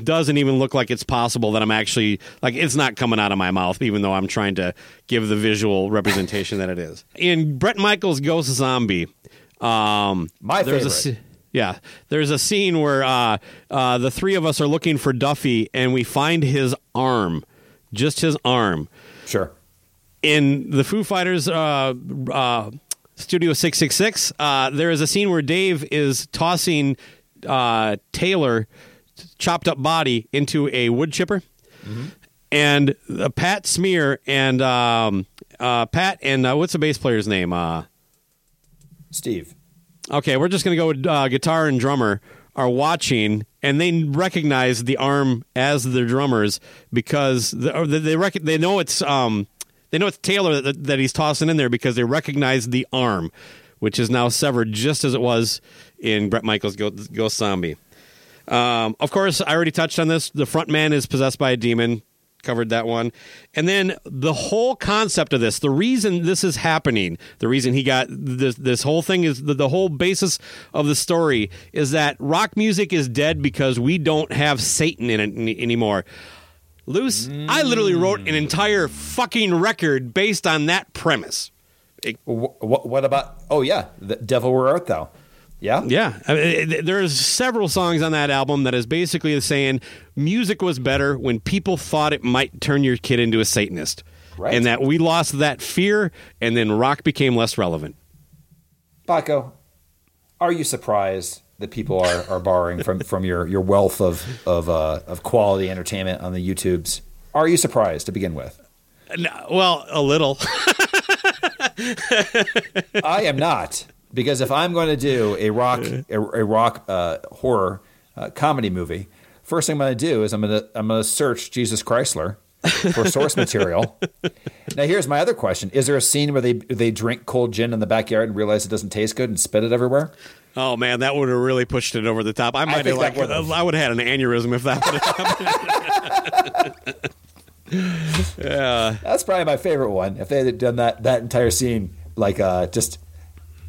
Speaker 5: doesn't even look like it's possible that I'm actually like it's not coming out of my mouth even though I'm trying to give the visual representation that it is. In Bret Michaels Ghost Zombie, um
Speaker 7: My
Speaker 5: there's a
Speaker 7: favorite.
Speaker 5: sce- yeah, there's a scene where uh, uh, the three of us are looking for Duffy, and we find his arm, just his arm.
Speaker 7: Sure.
Speaker 5: In the Foo Fighters uh, uh, Studio 666, uh, there is a scene where Dave is tossing uh, Taylor chopped up body into a wood chipper. And uh, Pat Smear and um, uh, Pat and uh, what's the bass player's name? Uh,
Speaker 7: Steve.
Speaker 5: Okay, we're just going to go with uh, guitar and drummer are watching, and they recognize the arm as the drummers because they they, rec- they know it's um they know it's Taylor that, that he's tossing in there because they recognize the arm, which is now severed just as it was in Bret Michaels' Ghost, Ghost Zombie. Um, of course, I already touched on this. The front man is possessed by a demon. Covered that one. And then the whole concept of this, the reason this is happening, the reason he got this, this whole thing is the, the whole basis of the story is that rock music is dead because we don't have Satan in it any- anymore. Luce, I literally wrote an mm. entire fucking record based on that premise.
Speaker 7: What, what about? Oh yeah, the Devil Where Art Thou? Yeah,
Speaker 5: Yeah, I mean, it- it- there's several songs on that album that is basically saying music was better when people thought it might turn your kid into a Satanist,
Speaker 7: Right.
Speaker 5: and that we lost that fear, and then rock became less relevant.
Speaker 7: Baco, are you surprised that people are, are borrowing from, from your, your wealth of of uh, of quality entertainment on the YouTubes? Are you surprised to begin with?
Speaker 5: No, well, a little.
Speaker 7: I am not because if I'm going to do a rock a, a rock uh, horror uh, comedy movie, first thing I'm going to do is I'm going to I'm going to search Jesus Chrysler for source material. Now here's my other question: Is there a scene where they they drink cold gin in the backyard and realize it doesn't taste good and spit it everywhere?
Speaker 5: Oh man, that would have really pushed it over the top. I might have like. I would have had an aneurysm if that would have happened. yeah.
Speaker 7: That's probably my favorite one. If they had done that that entire scene like uh, just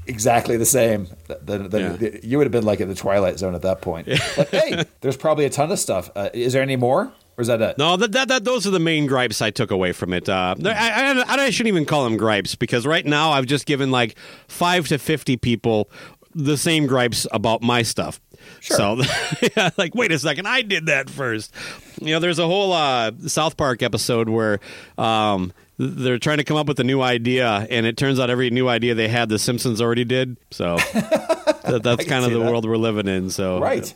Speaker 7: exactly the same, then, then
Speaker 5: Yeah.
Speaker 7: you would have been like in the Twilight Zone at that point. But hey, there's probably a ton of stuff. Uh, is there any more, or is that it?
Speaker 5: No, that, that, that those are the main gripes I took away from it. Uh, I, I, I shouldn't even call them gripes because right now I've just given like five to fifty people the same gripes about my stuff. So, yeah, like, wait a second, I did that first. You know, there's a whole uh, South Park episode where um, they're trying to come up with a new idea, and it turns out every new idea they had, The Simpsons already did. So that, that's kind of the
Speaker 7: that.
Speaker 5: world we're living in. So
Speaker 7: Right.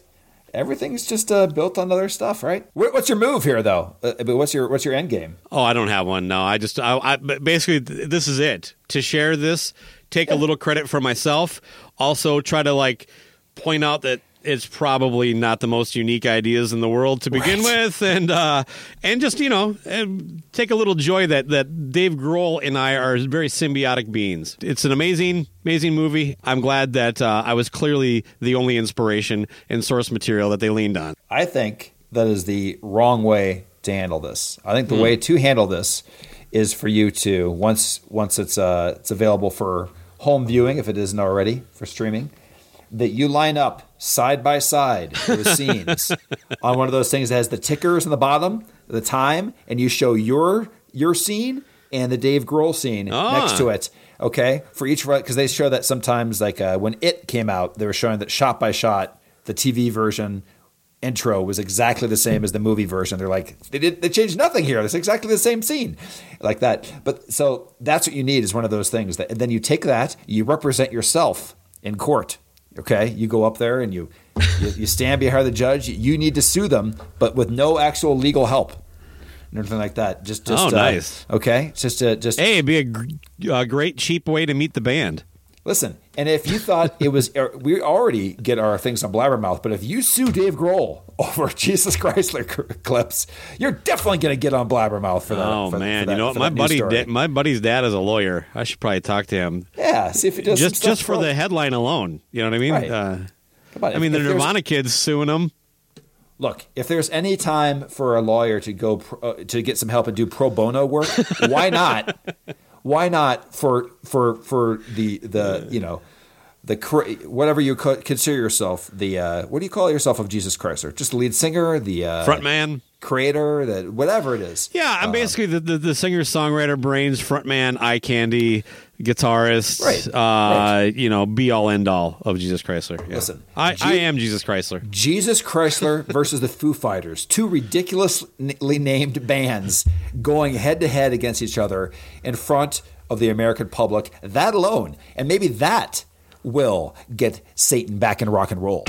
Speaker 7: Everything's just uh, built on other stuff, right? What's your move here, though? Uh, but what's your what's your end game?
Speaker 5: Oh, I don't have one. No, I just, I, I basically, this is it. To share this, take a little credit for myself. Also, try to like point out that it's probably not the most unique ideas in the world to begin with, and uh, and just you know, and take a little joy that that Dave Grohl and I are very symbiotic beings. It's an amazing, amazing movie. I'm glad that uh, I was clearly the only inspiration and source material that they leaned on.
Speaker 7: I think that is the wrong way to handle this. I think the
Speaker 5: Hmm.
Speaker 7: way to handle this is for you to once once it's uh, it's available for home viewing, if it isn't already for streaming, that you line up side by side those scenes on one of those things that has the tickers on the bottom, the time, and you show your your scene and the Dave Grohl scene
Speaker 5: Ah.
Speaker 7: next to it. Okay, for each one because they show that sometimes like uh, when it came out, they were showing that shot by shot the TV version intro was exactly the same as the movie version. They're like, they did they changed nothing here. It's exactly the same scene, like that. But so that's what you need is one of those things. That and then you take that, you represent yourself in court. Okay, you go up there and you you, you stand behind the judge. You need to sue them, but with no actual legal help. And everything like that. Just, just
Speaker 5: Oh,
Speaker 7: uh,
Speaker 5: nice.
Speaker 7: Okay, just a, just
Speaker 5: Hey, it'd be a, gr- a great cheap way to meet the band.
Speaker 7: Listen, and if you thought it was, er, we already get our things on Blabbermouth, but if you sue Dave Grohl over Jesus Chrysler clips, you're definitely going to get on Blabbermouth for that.
Speaker 5: Oh
Speaker 7: for-
Speaker 5: man,
Speaker 7: for that-
Speaker 5: you know what? My buddy, da- my buddy's dad is a lawyer. I should probably talk to him.
Speaker 7: Yeah, see if he does
Speaker 5: just just for the headline alone. You know what I mean?
Speaker 7: Right.
Speaker 5: Uh,
Speaker 7: on,
Speaker 5: I
Speaker 7: if-
Speaker 5: mean, the
Speaker 7: if
Speaker 5: Nirvana kids suing him.
Speaker 7: Look, if there's any time for a lawyer to go pro, uh, to get some help and do pro bono work, why not? Why not for for for the the you know the whatever you consider yourself the uh, what do you call yourself of Jesus Chrysler Just the lead singer, the uh,
Speaker 5: Frontman?
Speaker 7: creator, the whatever it is.
Speaker 5: Yeah, I'm basically the, the, the singer songwriter, brains, frontman, eye candy, guitarist.
Speaker 7: Right,
Speaker 5: Uh, You know, be all end all of Jesus Chrysler. Yeah.
Speaker 7: Listen,
Speaker 5: I,
Speaker 7: Je-
Speaker 5: I am Jesus Chrysler.
Speaker 7: Jesus Chrysler versus the Foo Fighters, two ridiculously named bands going head to head against each other in front of the American public. That alone, and maybe that will get Satan back in rock and roll.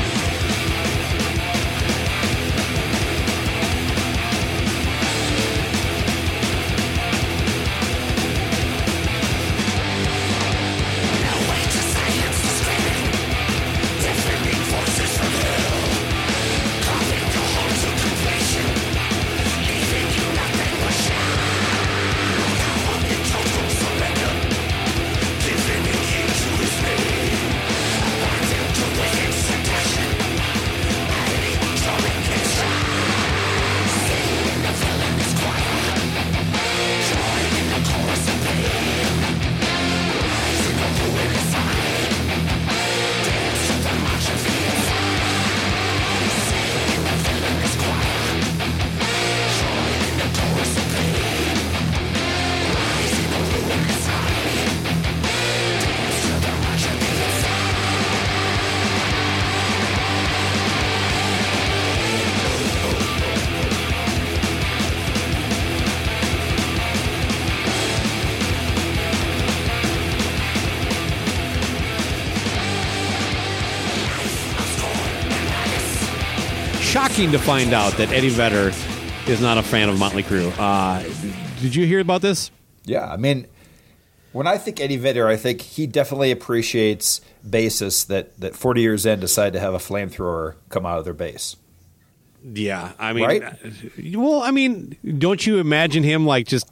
Speaker 5: Shocking to find out that Eddie Vedder is not a fan of Motley Crue. Uh, did you hear about this?
Speaker 7: Yeah, I mean, when I think Eddie Vedder, I think he definitely appreciates bassists that, that 40 years in decide to have a flamethrower come out of their bass.
Speaker 5: Yeah, I mean,
Speaker 7: Right?
Speaker 5: uh, well, I mean, don't you imagine him like just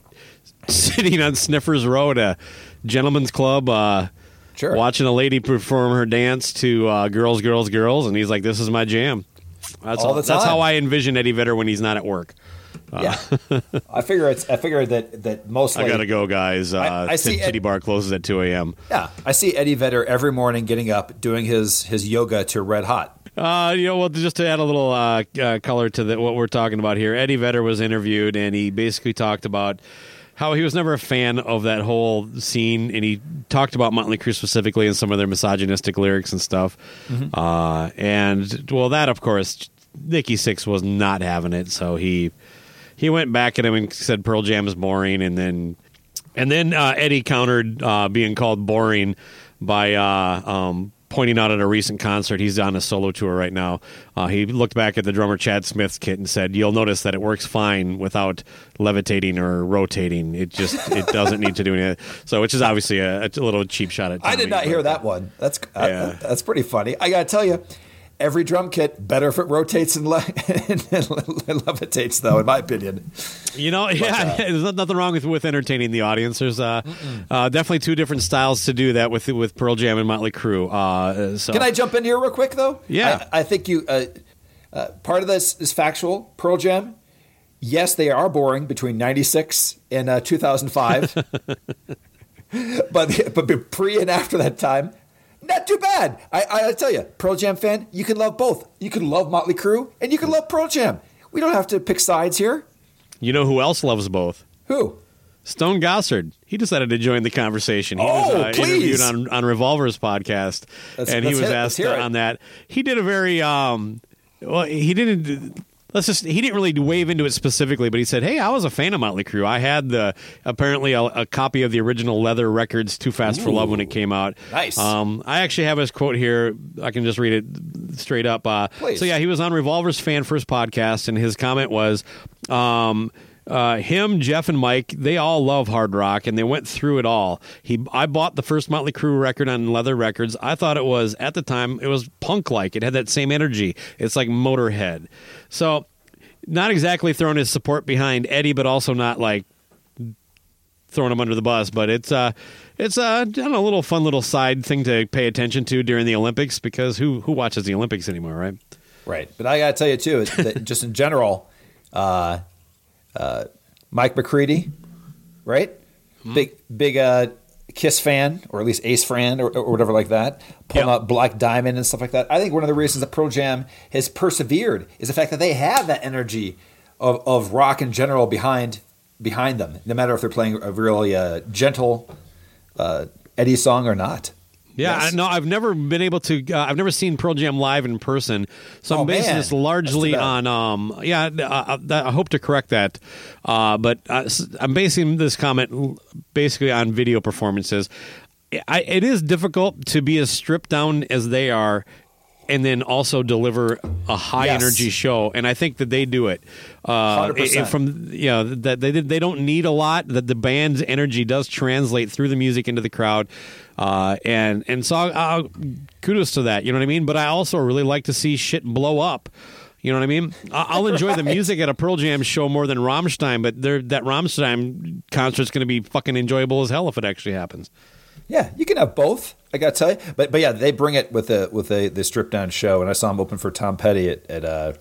Speaker 5: sitting on Sniffers Row at a gentleman's club, uh,
Speaker 7: sure.
Speaker 5: watching a lady perform her dance to uh, "Girls, Girls, Girls," and he's like, "This is my jam." That's
Speaker 7: All the time.
Speaker 5: That's how I envision Eddie Vedder when he's not at work. Uh,
Speaker 7: Yeah, I figure it's. I figure that that mostly.
Speaker 5: I gotta go, guys. Uh,
Speaker 7: I- I see Ed-
Speaker 5: Titty Bar closes at two a.m.
Speaker 7: Yeah, I see Eddie Vedder every morning getting up, doing his his yoga to Red Hot.
Speaker 5: Uh, you know, well, just to add a little uh, uh, color to the, what we're talking about here, Eddie Vedder was interviewed, and he basically talked about how he was never a fan of that whole scene, and he talked about Motley Crue specifically and some of their misogynistic lyrics and stuff.
Speaker 7: Mhm.
Speaker 5: Uh, and well, that of course, Nikki Sixx was not having it, so he he went back at him and said Pearl Jam is boring, and then and then uh, Eddie countered uh, being called boring by uh, um, pointing out at a recent concert. He's on a solo tour right now. Uh, he looked back at the drummer Chad Smith's kit and said, "You'll notice that it works fine without levitating or rotating. It just it doesn't need to do anything." So, which is obviously a, a little cheap shot at.
Speaker 7: I did not
Speaker 5: but-
Speaker 7: hear that one. That's
Speaker 5: Yeah.
Speaker 7: that's pretty funny. I gotta tell you, every drum kit better if it rotates and, le- and levitates, though, in my opinion.
Speaker 5: You know, yeah, there's nothing wrong with with entertaining the audience. There's uh, uh, definitely two different styles to do that with with Pearl Jam and Motley Crue. Uh, so
Speaker 7: Can I jump in here real quick, though?
Speaker 5: Yeah.
Speaker 7: I, I think you. Uh, uh, part of this is factual. Pearl Jam. Yes, they are boring between '96 and uh, 2005, but but pre and after that time, not too bad. I, I tell you, Pearl Jam fan, you can love both. You can love Motley Crue and you can love Pearl Jam. We don't have to pick sides here.
Speaker 5: You know who else loves both?
Speaker 7: Who?
Speaker 5: Stone Gossard. He decided to join the conversation. He
Speaker 7: Oh,
Speaker 5: was uh,
Speaker 7: please.
Speaker 5: interviewed on, on Revolver's podcast,
Speaker 7: Let's-
Speaker 5: and he was
Speaker 7: hit.
Speaker 5: Asked uh, on that. He did a very um, well. He didn't. Let's just. He didn't really wave into it specifically, but he said, "Hey, I was a fan of Motley Crue. I had the apparently a, a copy of the original Leather Records Too Fast for Love when it came out.
Speaker 7: Nice.
Speaker 5: Um, I actually have his quote here. I can just read it straight up. Uh,
Speaker 7: Please.
Speaker 5: So yeah, he was on Revolver's Fan First podcast, and his comment was. Um, uh, him, Jeff, and Mike, they all love hard rock, and they went through it all. He, I bought the first Motley Crue record on Leather Records. I thought it was at the time it was punk like. It had that same energy. It's like Motorhead. So, not exactly throwing his support behind Eddie, but also not like throwing him under the bus. But it's uh, it's uh, know, a little fun little side thing to pay attention to during the Olympics because who who watches the Olympics anymore, right?
Speaker 7: Right. But I got to tell you, too, just in general, uh, uh, Mike McCready, right? Big, big uh, Kiss fan, or at least Ace fan, or, or whatever like that. Pulling out Black Diamond and stuff like that. I think one of the reasons that Pearl Jam has persevered is the fact that they have that energy of, of rock in general behind behind them, no matter if they're playing a really uh, gentle uh, Eddie song or not.
Speaker 5: Yeah,
Speaker 7: Yes?
Speaker 5: I, no, I've never been able to. Uh, I've never seen Pearl Jam live in person, so
Speaker 7: Oh,
Speaker 5: I'm basing
Speaker 7: man.
Speaker 5: this largely on. Um, yeah, uh, uh, I hope to correct that, uh, but uh, I'm basing this comment basically on video performances. I, it is difficult to be as stripped down as they are, and then also deliver a high
Speaker 7: Yes.
Speaker 5: energy show. And I think that they do it. Uh,
Speaker 7: 100%.
Speaker 5: it- from you know that they they don't need a lot. That the band's energy does translate through the music into the crowd, uh, and and so uh, kudos to that. You know what I mean. But I also really like to see shit blow up. You know what I mean? I'll enjoy the music at a Pearl Jam show more than Rammstein, but that Rammstein concert's going to be fucking enjoyable as hell if it actually happens.
Speaker 7: Yeah, you can have both. I gotta tell you, but but yeah, they bring it with a with a the stripped down show, and I saw them open for Tom Petty at at uh,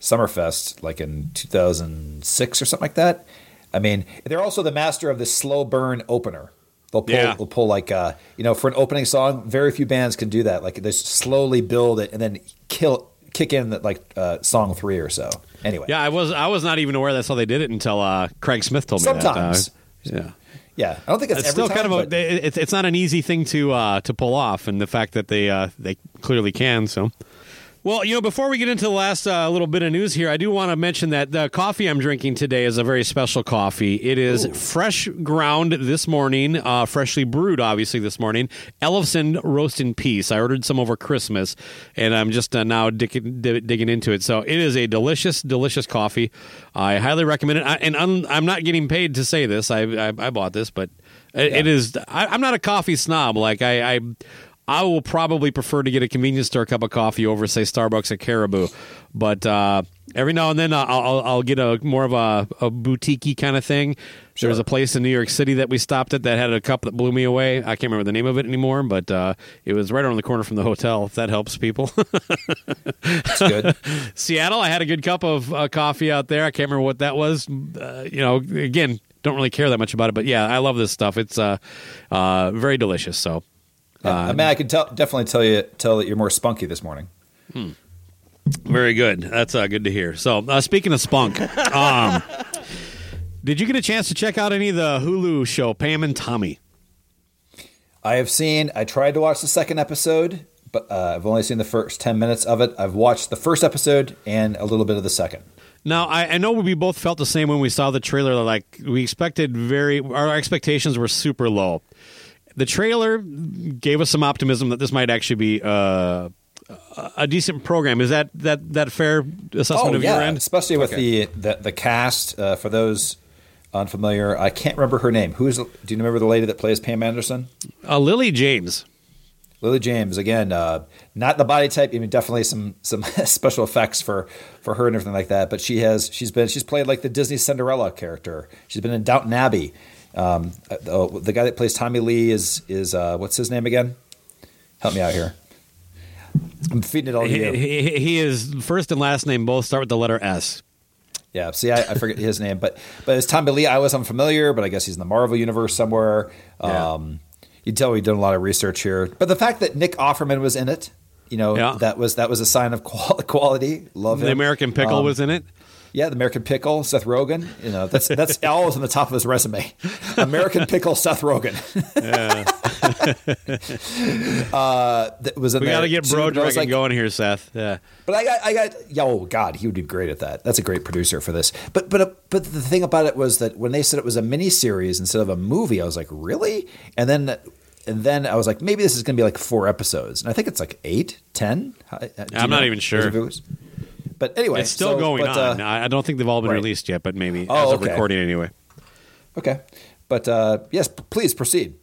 Speaker 7: Summerfest like in 2006 or something like that. I mean, they're also the master of the slow burn opener. They'll pull,
Speaker 5: Yeah.
Speaker 7: they'll pull like uh, you know for an opening song. Very few bands can do that. Like they slowly build it and then kill kick in the, like uh, song three or so. Anyway,
Speaker 5: Yeah, I was I was not even aware that's how they did it until uh, Craig Smith told me
Speaker 7: Sometimes.
Speaker 5: that. Uh, yeah.
Speaker 7: yeah, I don't think it's,
Speaker 5: It's
Speaker 7: every
Speaker 5: still kind
Speaker 7: time,
Speaker 5: of a. It's it's not an easy thing to uh, to pull off, and the fact that they uh, they clearly can. So, well, you know, before we get into the last uh, little bit of news here, I do want to mention that the coffee I'm drinking today is a very special coffee. It is fresh ground this morning, uh, freshly brewed, obviously this morning. Ellefson Roast in Peace. I ordered some over Christmas, and I'm just uh, now digging, digging into it. So it is a delicious, delicious coffee. I highly recommend it. I, and I'm, I'm not getting paid to say this. I I, I bought this, but it, it is. I, I'm not a coffee snob. Like I. I I will probably prefer to get a convenience store cup of coffee over, say, Starbucks or Caribou. But uh, every now and then, I'll, I'll, I'll get a more of a, a boutique kind of thing. There was a place in New York City that we stopped at that had a cup that blew me away. I can't remember the name of it anymore, but uh, it was right around the corner from the hotel. If that helps people,
Speaker 7: That's good.
Speaker 5: Seattle, I had a good cup of uh, coffee out there. I can't remember what that was. Uh, you know, again, don't really care that much about it, but yeah, I love this stuff. It's uh, uh, very delicious. So.
Speaker 7: Yeah, I mean, I can tell, definitely tell you tell that you're more spunky this morning.
Speaker 5: Very good. That's uh, good to hear. So, uh, speaking of spunk, um, did you get a chance to check out any of the Hulu show Pam and Tommy?
Speaker 7: I have seen. I tried to watch the second episode, but uh, I've only seen the first ten minutes of it. I've watched the first episode and a little bit of the second.
Speaker 5: Now, I, I know we both felt the same when we saw the trailer. Like we expected, very our expectations were super low. The trailer gave us some optimism that this might actually be uh, a decent program. Is that that that fair assessment
Speaker 7: oh
Speaker 5: of
Speaker 7: yeah,
Speaker 5: your end?
Speaker 7: especially with
Speaker 5: Okay.
Speaker 7: the, the the cast. Uh, for those unfamiliar, I can't remember her name. Who's? Do you remember the lady that plays Pam Anderson?
Speaker 5: uh, Lily James.
Speaker 7: Lily James again, uh, not the body type. I mean, definitely some some special effects for for her and everything like that. But she has she's been she's played like the Disney Cinderella character. She's been in Downton Abbey. Um, uh, oh, the guy that plays Tommy Lee is is uh, what's his name again? Help me out here. I'm feeding it all to
Speaker 5: He,
Speaker 7: you.
Speaker 5: he, he is first and last name both start with the letter S.
Speaker 7: Yeah, see, I, I forget his name, but but as Tommy Lee, I was unfamiliar, but I guess he's in the Marvel universe somewhere. Um, you tell we've done a lot of research here, but the fact that Nick Offerman was in it, you know,
Speaker 5: Yeah.
Speaker 7: that was that was a sign of qual- quality. Love
Speaker 5: The. American Pickle
Speaker 7: Um,
Speaker 5: was in it.
Speaker 7: Yeah, the American Pickle, Seth Rogen. You know, that's that's always on the top of his resume. American Pickle, Seth Rogen. uh, that was in
Speaker 5: We got to get
Speaker 7: too,
Speaker 5: Bro
Speaker 7: but I was
Speaker 5: Dragon
Speaker 7: like-
Speaker 5: going here, Seth. Yeah.
Speaker 7: but I got, I got, yeah, oh God, he would be great at that. That's a great producer for this. But, but, but the thing about it was that when they said it was a mini series instead of a movie, I was like, really? And then, and then I was like, maybe this is going to be like four episodes, and I think it's like eight, ten. Uh,
Speaker 5: I'm not
Speaker 7: know?
Speaker 5: even sure.
Speaker 7: If it was- But anyway,
Speaker 5: it's still
Speaker 7: so-
Speaker 5: going
Speaker 7: but,
Speaker 5: on.
Speaker 7: uh,
Speaker 5: I don't think they've all been
Speaker 7: right.
Speaker 5: released yet, but maybe
Speaker 7: Oh,
Speaker 5: as of
Speaker 7: okay.
Speaker 5: recording anyway.
Speaker 7: okay, but uh, yes, please proceed.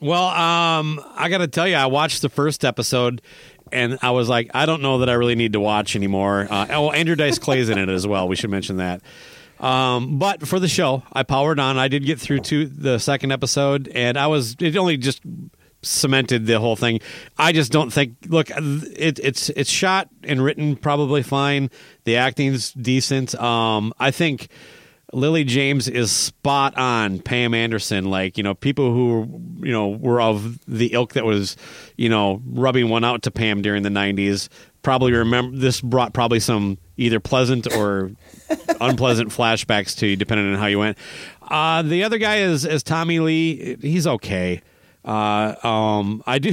Speaker 5: Well, um, I got to tell you, I watched the first episode, and I was like, I don't know that I really need to watch anymore. Uh, oh, Andrew Dice Clay's in it as well. We should mention that. Um, but for the show, I powered on. I did get through to the second episode, and I was it only just cemented the whole thing. I just don't think. Look, it, it's it's shot and written probably fine. The acting's decent. Um, I think. Lily James is spot on. Pam Anderson, like you know, people who you know were of the ilk that was you know rubbing one out to Pam during the '90s probably remember this brought probably some either pleasant or unpleasant flashbacks to you, depending on how you went. Uh, the other guy is is Tommy Lee. He's okay. Uh, um, I do.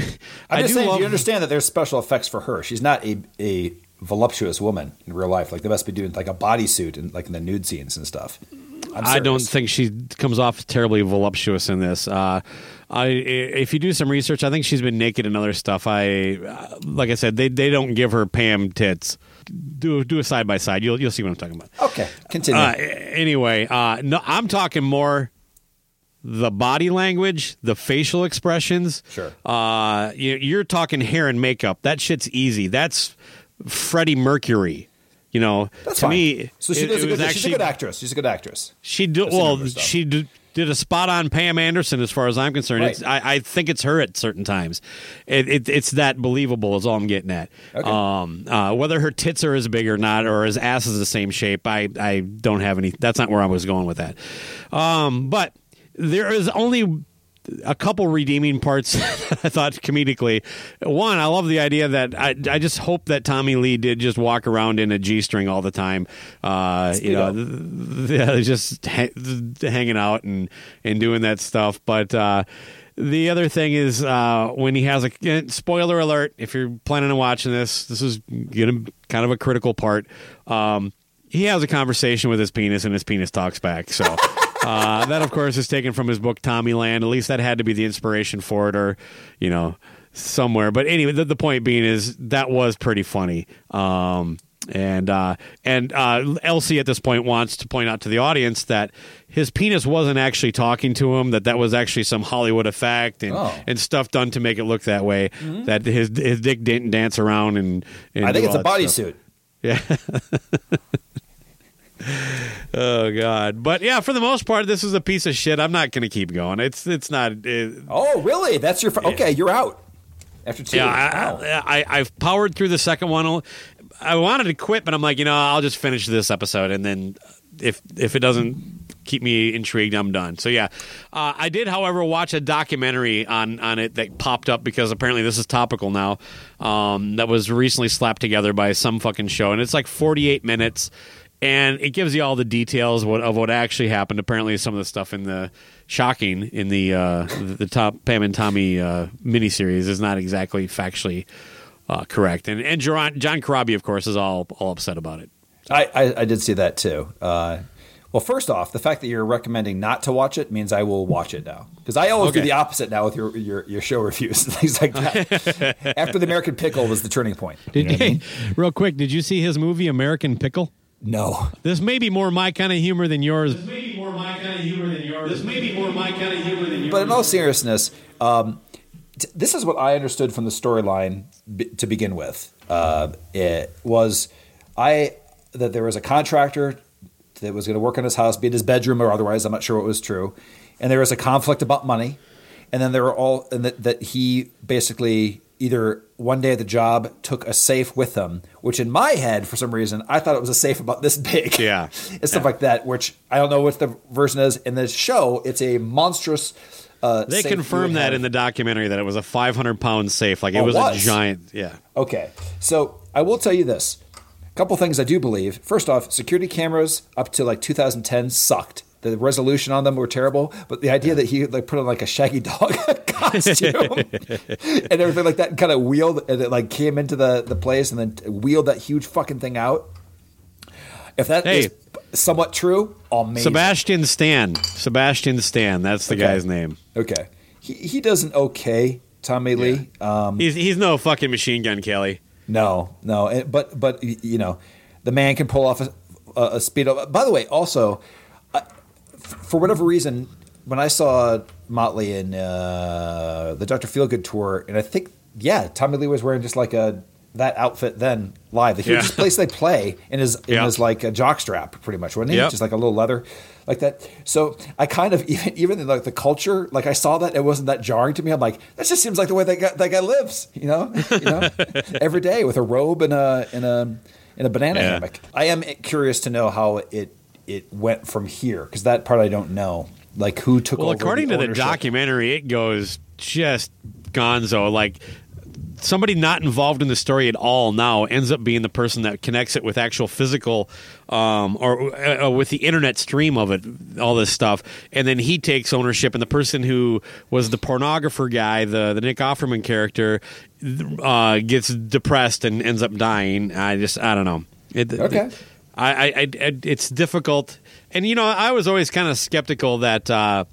Speaker 7: I'm
Speaker 5: I
Speaker 7: just
Speaker 5: do
Speaker 7: saying,
Speaker 5: love,
Speaker 7: do you understand that there's special effects for her? She's not a a voluptuous woman in real life. Like they must be doing like a bodysuit and like in the nude scenes and stuff. I'm
Speaker 5: don't think she comes off terribly voluptuous in this. Uh, I, if you do some research, I think she's been naked in other stuff. I, uh, like I said, they they don't give her Pam tits. Do do a side by side. You'll you'll see what I'm talking about.
Speaker 7: Okay, continue.
Speaker 5: Uh, anyway, uh, no, I'm talking more the body language, the facial expressions.
Speaker 7: Sure.
Speaker 5: Uh, you, you're talking hair and makeup. That shit's easy. That's Freddie Mercury. You know,
Speaker 7: That's
Speaker 5: to
Speaker 7: fine.
Speaker 5: me,
Speaker 7: so she
Speaker 5: it-
Speaker 7: does a good. she's a good actress. She's a good actress.
Speaker 5: she did
Speaker 7: I've seen her
Speaker 5: well. She did, did a spot on Pam Anderson, as far as I'm concerned.
Speaker 7: Right.
Speaker 5: It's, I, I think it's her at certain times. It, it, it's that believable. Is all I'm getting at.
Speaker 7: Okay.
Speaker 5: Um, uh, whether her tits are as big or not, or his ass is the same shape, I I don't have any. That's not where I was going with that. Um, but there is only a couple redeeming parts I thought comedically. One, I love the idea that I, I just hope that Tommy Lee did just walk around in a G string all the time. Uh, you know, yeah, just ha- th- hanging out and, and doing that stuff. But uh, the other thing is uh, when he has a spoiler alert. If you're planning on watching this, this is gonna kind of a critical part. Um, he has a conversation with his penis, and his penis talks back. So. Uh, that, of course, is taken from his book Tommyland. At least that had to be the inspiration for it, or you know, somewhere. But anyway, the, the point being is that was pretty funny. Um, and uh, and uh, Elsie at this point wants to point out to the audience that his penis wasn't actually talking to him; that that was actually some Hollywood effect and,
Speaker 7: Oh.
Speaker 5: and stuff done to make it look that way.
Speaker 7: Mhm.
Speaker 5: That his his dick didn't dance around and. and
Speaker 7: I think it's a bodysuit.
Speaker 5: Yeah. oh God! But yeah, for the most part, this is a piece of shit. I'm not going to keep going. It's it's not. It,
Speaker 7: Oh, really? That's your. Fr- okay, you're out after two.
Speaker 5: yeah. I, I, I've powered through the second one. I wanted to quit, but I'm like, you know, I'll just finish this episode, and then if if it doesn't keep me intrigued, I'm done. So yeah, uh, I did, however, watch a documentary on on it that popped up because apparently this is topical now. Um, that was recently slapped together by some fucking show, and it's like 48 minutes. And it gives you all the details what, of what actually happened. Apparently, some of the stuff in the shocking in the uh, the, the top Pam and Tommy uh, miniseries is not exactly factually uh, correct. And and John, John Corabi, of course, is all all upset about it.
Speaker 7: I, I, I did see that too. Uh, well, first off, the fact that you're recommending not to watch it means I will watch it now because I always do the opposite now with your your, your show reviews and things like that. After the American Pickle was the turning point. You know what I mean?
Speaker 5: real quick, did you see his movie American Pickle?
Speaker 7: No.
Speaker 5: This may be more my kind of humor than yours. This may be more my kind of humor than yours. This may be more my kind of humor than yours.
Speaker 7: But in all seriousness, um, t- this is what I understood from the storyline b- to begin with. Uh, it was I that there was a contractor that was going to work on his house, be it his bedroom or otherwise. I'm not sure what was true, and there was a conflict about money, and then there were all and that, that he basically either one day at the job took a safe with them, which in my head for some reason I thought it was a safe about this big,
Speaker 5: Yeah.
Speaker 7: and stuff like that. Which I don't know what the version is in the show. It's a monstrous. Uh,
Speaker 5: They confirmed that
Speaker 7: have.
Speaker 5: in the documentary that it was a 500 pound safe. Like it
Speaker 7: Oh,
Speaker 5: was,
Speaker 7: was?
Speaker 5: a giant. Yeah.
Speaker 7: Okay, so I will tell you this: a couple things I do believe. First off, security cameras up to like 2010 sucked. The resolution on them were terrible, but the idea that he like put on like a Shaggy Dog costume and everything like that, and kind of wheeled and it like came into the the place and then wheeled that huge fucking thing out. If that is
Speaker 5: Hey.
Speaker 7: somewhat true, amazing.
Speaker 5: Sebastian Stan. Sebastian Stan. That's the
Speaker 7: Okay.
Speaker 5: guy's name.
Speaker 7: Okay, he he does an okay Tommy Lee. Um,
Speaker 5: He's he's no fucking machine gun Kelly.
Speaker 7: No, no, but but you know, the man can pull off a, a, a speed. By the way, also, for whatever reason, when I saw Motley in uh, the Doctor Feelgood tour, and I think yeah, Tommy Lee was wearing just like a that outfit then live. The hugest
Speaker 5: Yeah.
Speaker 7: place they play in his in
Speaker 5: Yeah.
Speaker 7: his like a jock strap, pretty much, wasn't he?
Speaker 5: Yep.
Speaker 7: Just like a little leather like that. So I kind of even even in like the culture, like I saw that it wasn't that jarring to me. I'm like, that just seems like the way that guy, that guy lives, you know, you know, every day with a robe and a and a in a banana
Speaker 5: Yeah.
Speaker 7: hammock. I am curious to know how it it went from here because that part I don't know. Like who took
Speaker 5: Well,
Speaker 7: over?
Speaker 5: according to the documentary, it goes just gonzo. Like somebody not involved in the story at all now ends up being the person that connects it with actual physical um, or uh, with the internet stream of it, all this stuff, and then he takes ownership, and the person who was the pornographer guy, the the Nick Offerman character, uh, gets depressed and ends up dying. I just I don't know. It,
Speaker 7: Okay.
Speaker 5: I, I, I, it's difficult, and you know, I was always kind of skeptical that. Uh,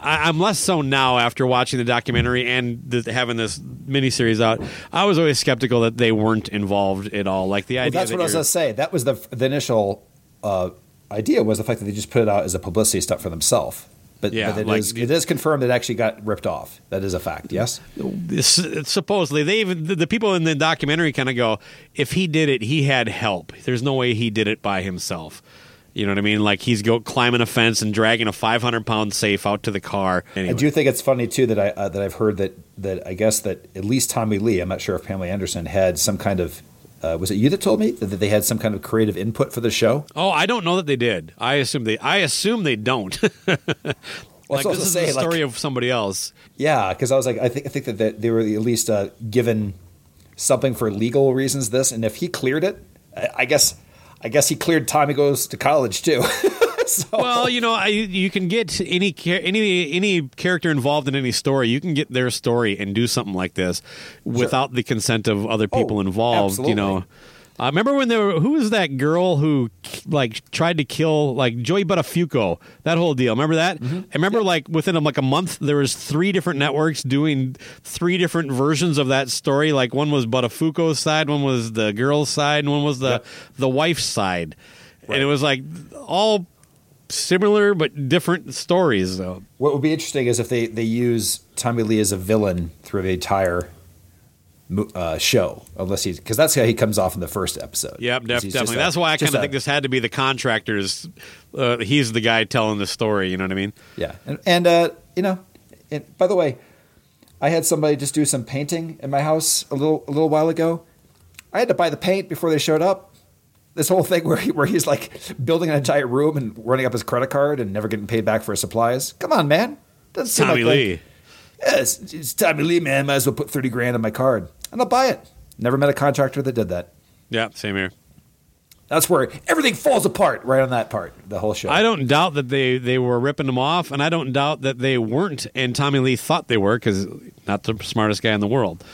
Speaker 5: I, I'm less so now after watching the documentary and the, having this miniseries out. I was always skeptical that they weren't involved at all. Like the
Speaker 7: Well,
Speaker 5: idea
Speaker 7: that's
Speaker 5: that
Speaker 7: what I was going to say. That was the, the initial uh, idea was the fact that they just put it out as a publicity stunt for themselves. But,
Speaker 5: Yeah,
Speaker 7: but it,
Speaker 5: like-
Speaker 7: is, it is confirmed it actually got ripped off. That is a fact. Yes.
Speaker 5: Supposedly they even the, the people in the documentary kind of go if he did it he had help there's no way he did it by himself you know what i mean like he's go climbing a fence and dragging a 500 pound safe out to the car anyway.
Speaker 7: I do think it's funny too that I uh, that I've heard that that I guess that at least Tommy Lee, I'm not sure if Pamela Anderson had some kind of uh, was it you that told me that, they had some kind of creative input for the show?
Speaker 5: oh i don't know that they did i assume they i assume they don't like
Speaker 7: Well, was
Speaker 5: this is
Speaker 7: gonna
Speaker 5: the
Speaker 7: say, like-
Speaker 5: story of somebody else
Speaker 7: Yeah, because I was like, I think I think that, that they were at least uh, given something for legal reasons. This, and if he cleared it, I, I guess I guess he cleared Tommy goes to college too.
Speaker 5: Well, you know, I, you can get any any any character involved in any story. You can get their story and do something like this without the consent of other oh, people involved. You know, I remember when there who was that girl who like tried to kill like Joey Buttafuoco? That whole deal. Remember that? Mm-hmm. I remember like within like a month there was three different networks doing three different versions of that story. Like one was Buttafuoco's side, one was the girl's side, and one was the the wife's side. And it was like all similar but different stories though.
Speaker 7: What would be interesting is if they, they use Tommy Lee as a villain through the entire uh, show, unless he's because that's how he comes off in the first episode.
Speaker 5: Yep, def- definitely.
Speaker 7: a-
Speaker 5: That's why I kind of think this had to be the contractors. Uh, he's the guy telling the story. You know what I mean?
Speaker 7: Yeah, and, and uh, you know, and by the way, I had somebody just do some painting in my house a little a little while ago. I had to buy the paint before they showed up. This whole thing where he, where he's like building an entire room and running up his credit card and never getting paid back for his supplies. Come on, man. Doesn't seem
Speaker 5: Tommy
Speaker 7: like
Speaker 5: Lee.
Speaker 7: Like, yeah, it's, it's Tommy Lee, man. Might as well put thirty grand on my card and I'll buy it. Never met a contractor that did that.
Speaker 5: Yeah, same here.
Speaker 7: That's where everything falls apart right on that part. The whole show.
Speaker 5: I don't doubt that they, they were ripping them off, and I don't doubt that they weren't. And Tommy Lee thought they were because not the smartest guy in the world.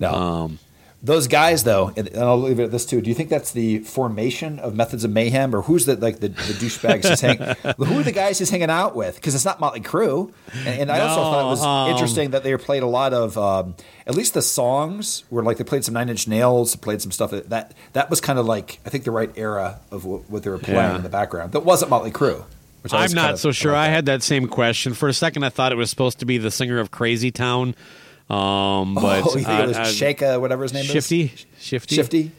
Speaker 7: No.
Speaker 5: Um,
Speaker 7: Those guys, though, and I'll leave it at this too. Do you think that's the formation of Methods of Mayhem, or who's the like the, the douchebags he's hanging? Who are the guys he's hanging out with? Because it's not Motley Crue. And, and I also thought it was
Speaker 5: um,
Speaker 7: interesting that they played a lot of, um, at least the songs were like they played some Nine Inch Nails, played some stuff that that, that was kind of like I think the right era of what, what they were playing
Speaker 5: Yeah.
Speaker 7: in the background. That wasn't Motley Crue.
Speaker 5: I'm not so sure. I had that same question for a second. I thought it was supposed to be the singer of Crazy Town, um, but
Speaker 7: oh, you think it was
Speaker 5: uh,
Speaker 7: Shaka, whatever his name
Speaker 5: Shifty,
Speaker 7: is?
Speaker 5: Shifty,
Speaker 7: Shifty.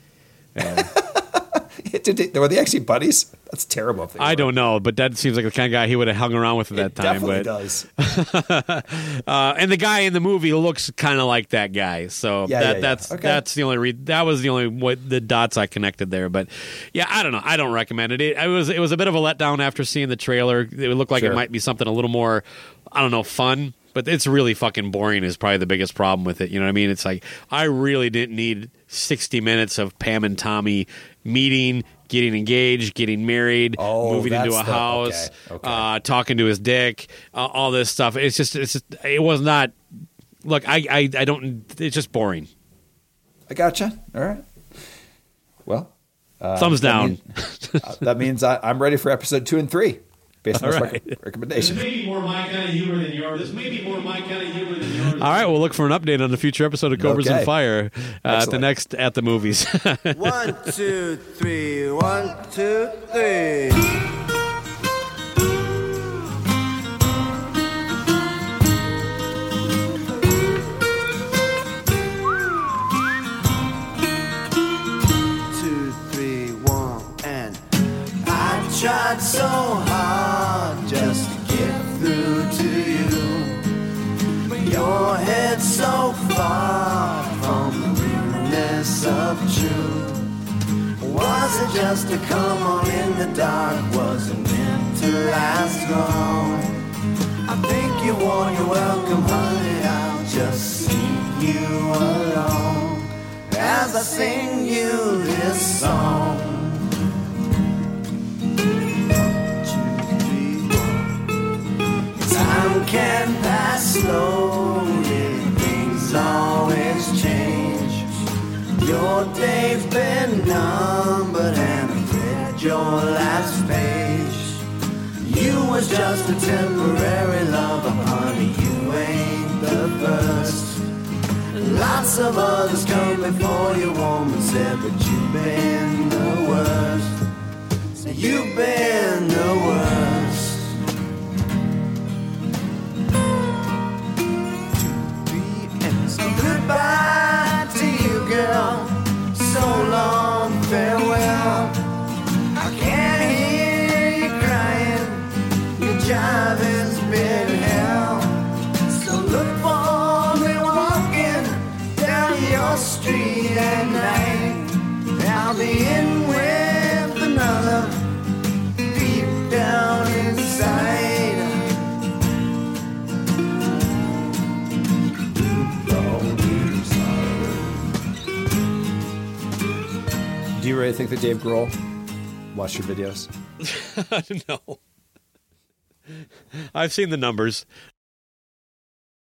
Speaker 7: Shifty. Did they, were they actually buddies? That's terrible.
Speaker 5: I
Speaker 7: were.
Speaker 5: don't know, but that seems like the kind of guy he would have hung around with at that
Speaker 7: It
Speaker 5: time.
Speaker 7: definitely
Speaker 5: but
Speaker 7: does.
Speaker 5: uh, and the guy in the movie looks kind of like that guy, so
Speaker 7: Yeah,
Speaker 5: that
Speaker 7: yeah, yeah.
Speaker 5: that's
Speaker 7: Okay.
Speaker 5: that's the only re- that was the only what the dots I connected there. But yeah, I don't know. I don't recommend it. It, it was it was a bit of a letdown after seeing the trailer. It looked like
Speaker 7: Sure.
Speaker 5: it might be something a little more, I don't know, fun. But it's really fucking boring. Is probably the biggest problem with it. You know what I mean? It's like I really didn't need sixty minutes of Pam and Tommy meeting, getting engaged, getting married,
Speaker 7: Oh,
Speaker 5: moving into a
Speaker 7: the-
Speaker 5: house,
Speaker 7: okay, okay.
Speaker 5: Uh, talking to his dick, uh, all this stuff. It's just, it's just, it was not. Look, I, I, I don't. It's just boring.
Speaker 7: I gotcha. All right. Well, uh,
Speaker 5: Thumbs
Speaker 7: that
Speaker 5: down.
Speaker 7: means- uh, that means I, I'm ready for episode two and three, based on
Speaker 5: All
Speaker 7: this
Speaker 5: right.
Speaker 7: rec- recommendation.
Speaker 5: be more my kind of humor than yours. This may be more my kind of humor than yours. All right, we'll look for an update on a future episode of Cobras
Speaker 7: Okay.
Speaker 5: and Fire uh, at the
Speaker 7: Excellent.
Speaker 5: next at the movies.
Speaker 6: One, two, three. One, two, three. Tried so hard just to get through to you. But your head's so far from the realness of truth. Was it just to come on in the dark? Wasn't meant to last long? I think you won your welcome, honey. I'll just sneak you alone as I sing you just a temporary lover, honey, you ain't the first. Lots of others come before you, woman said, but you've been the worst. So you've been the worst. Night. I'll be in with another deep down inside.
Speaker 7: Do you really think that Dave Grohl watched your videos?
Speaker 5: no. I've seen the numbers.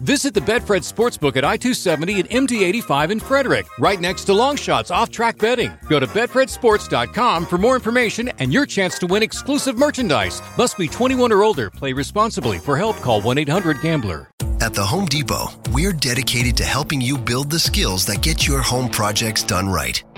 Speaker 1: Visit the Betfred Sportsbook at I 270 and MD 85 in Frederick, right next to Longshots off track betting. Go to BetfredSports.com for more information and your chance to win exclusive merchandise. Must be 21 or older. Play responsibly. For help, call 1 800 Gambler.
Speaker 18: At the Home Depot, we're dedicated to helping you build the skills that get your home projects done right.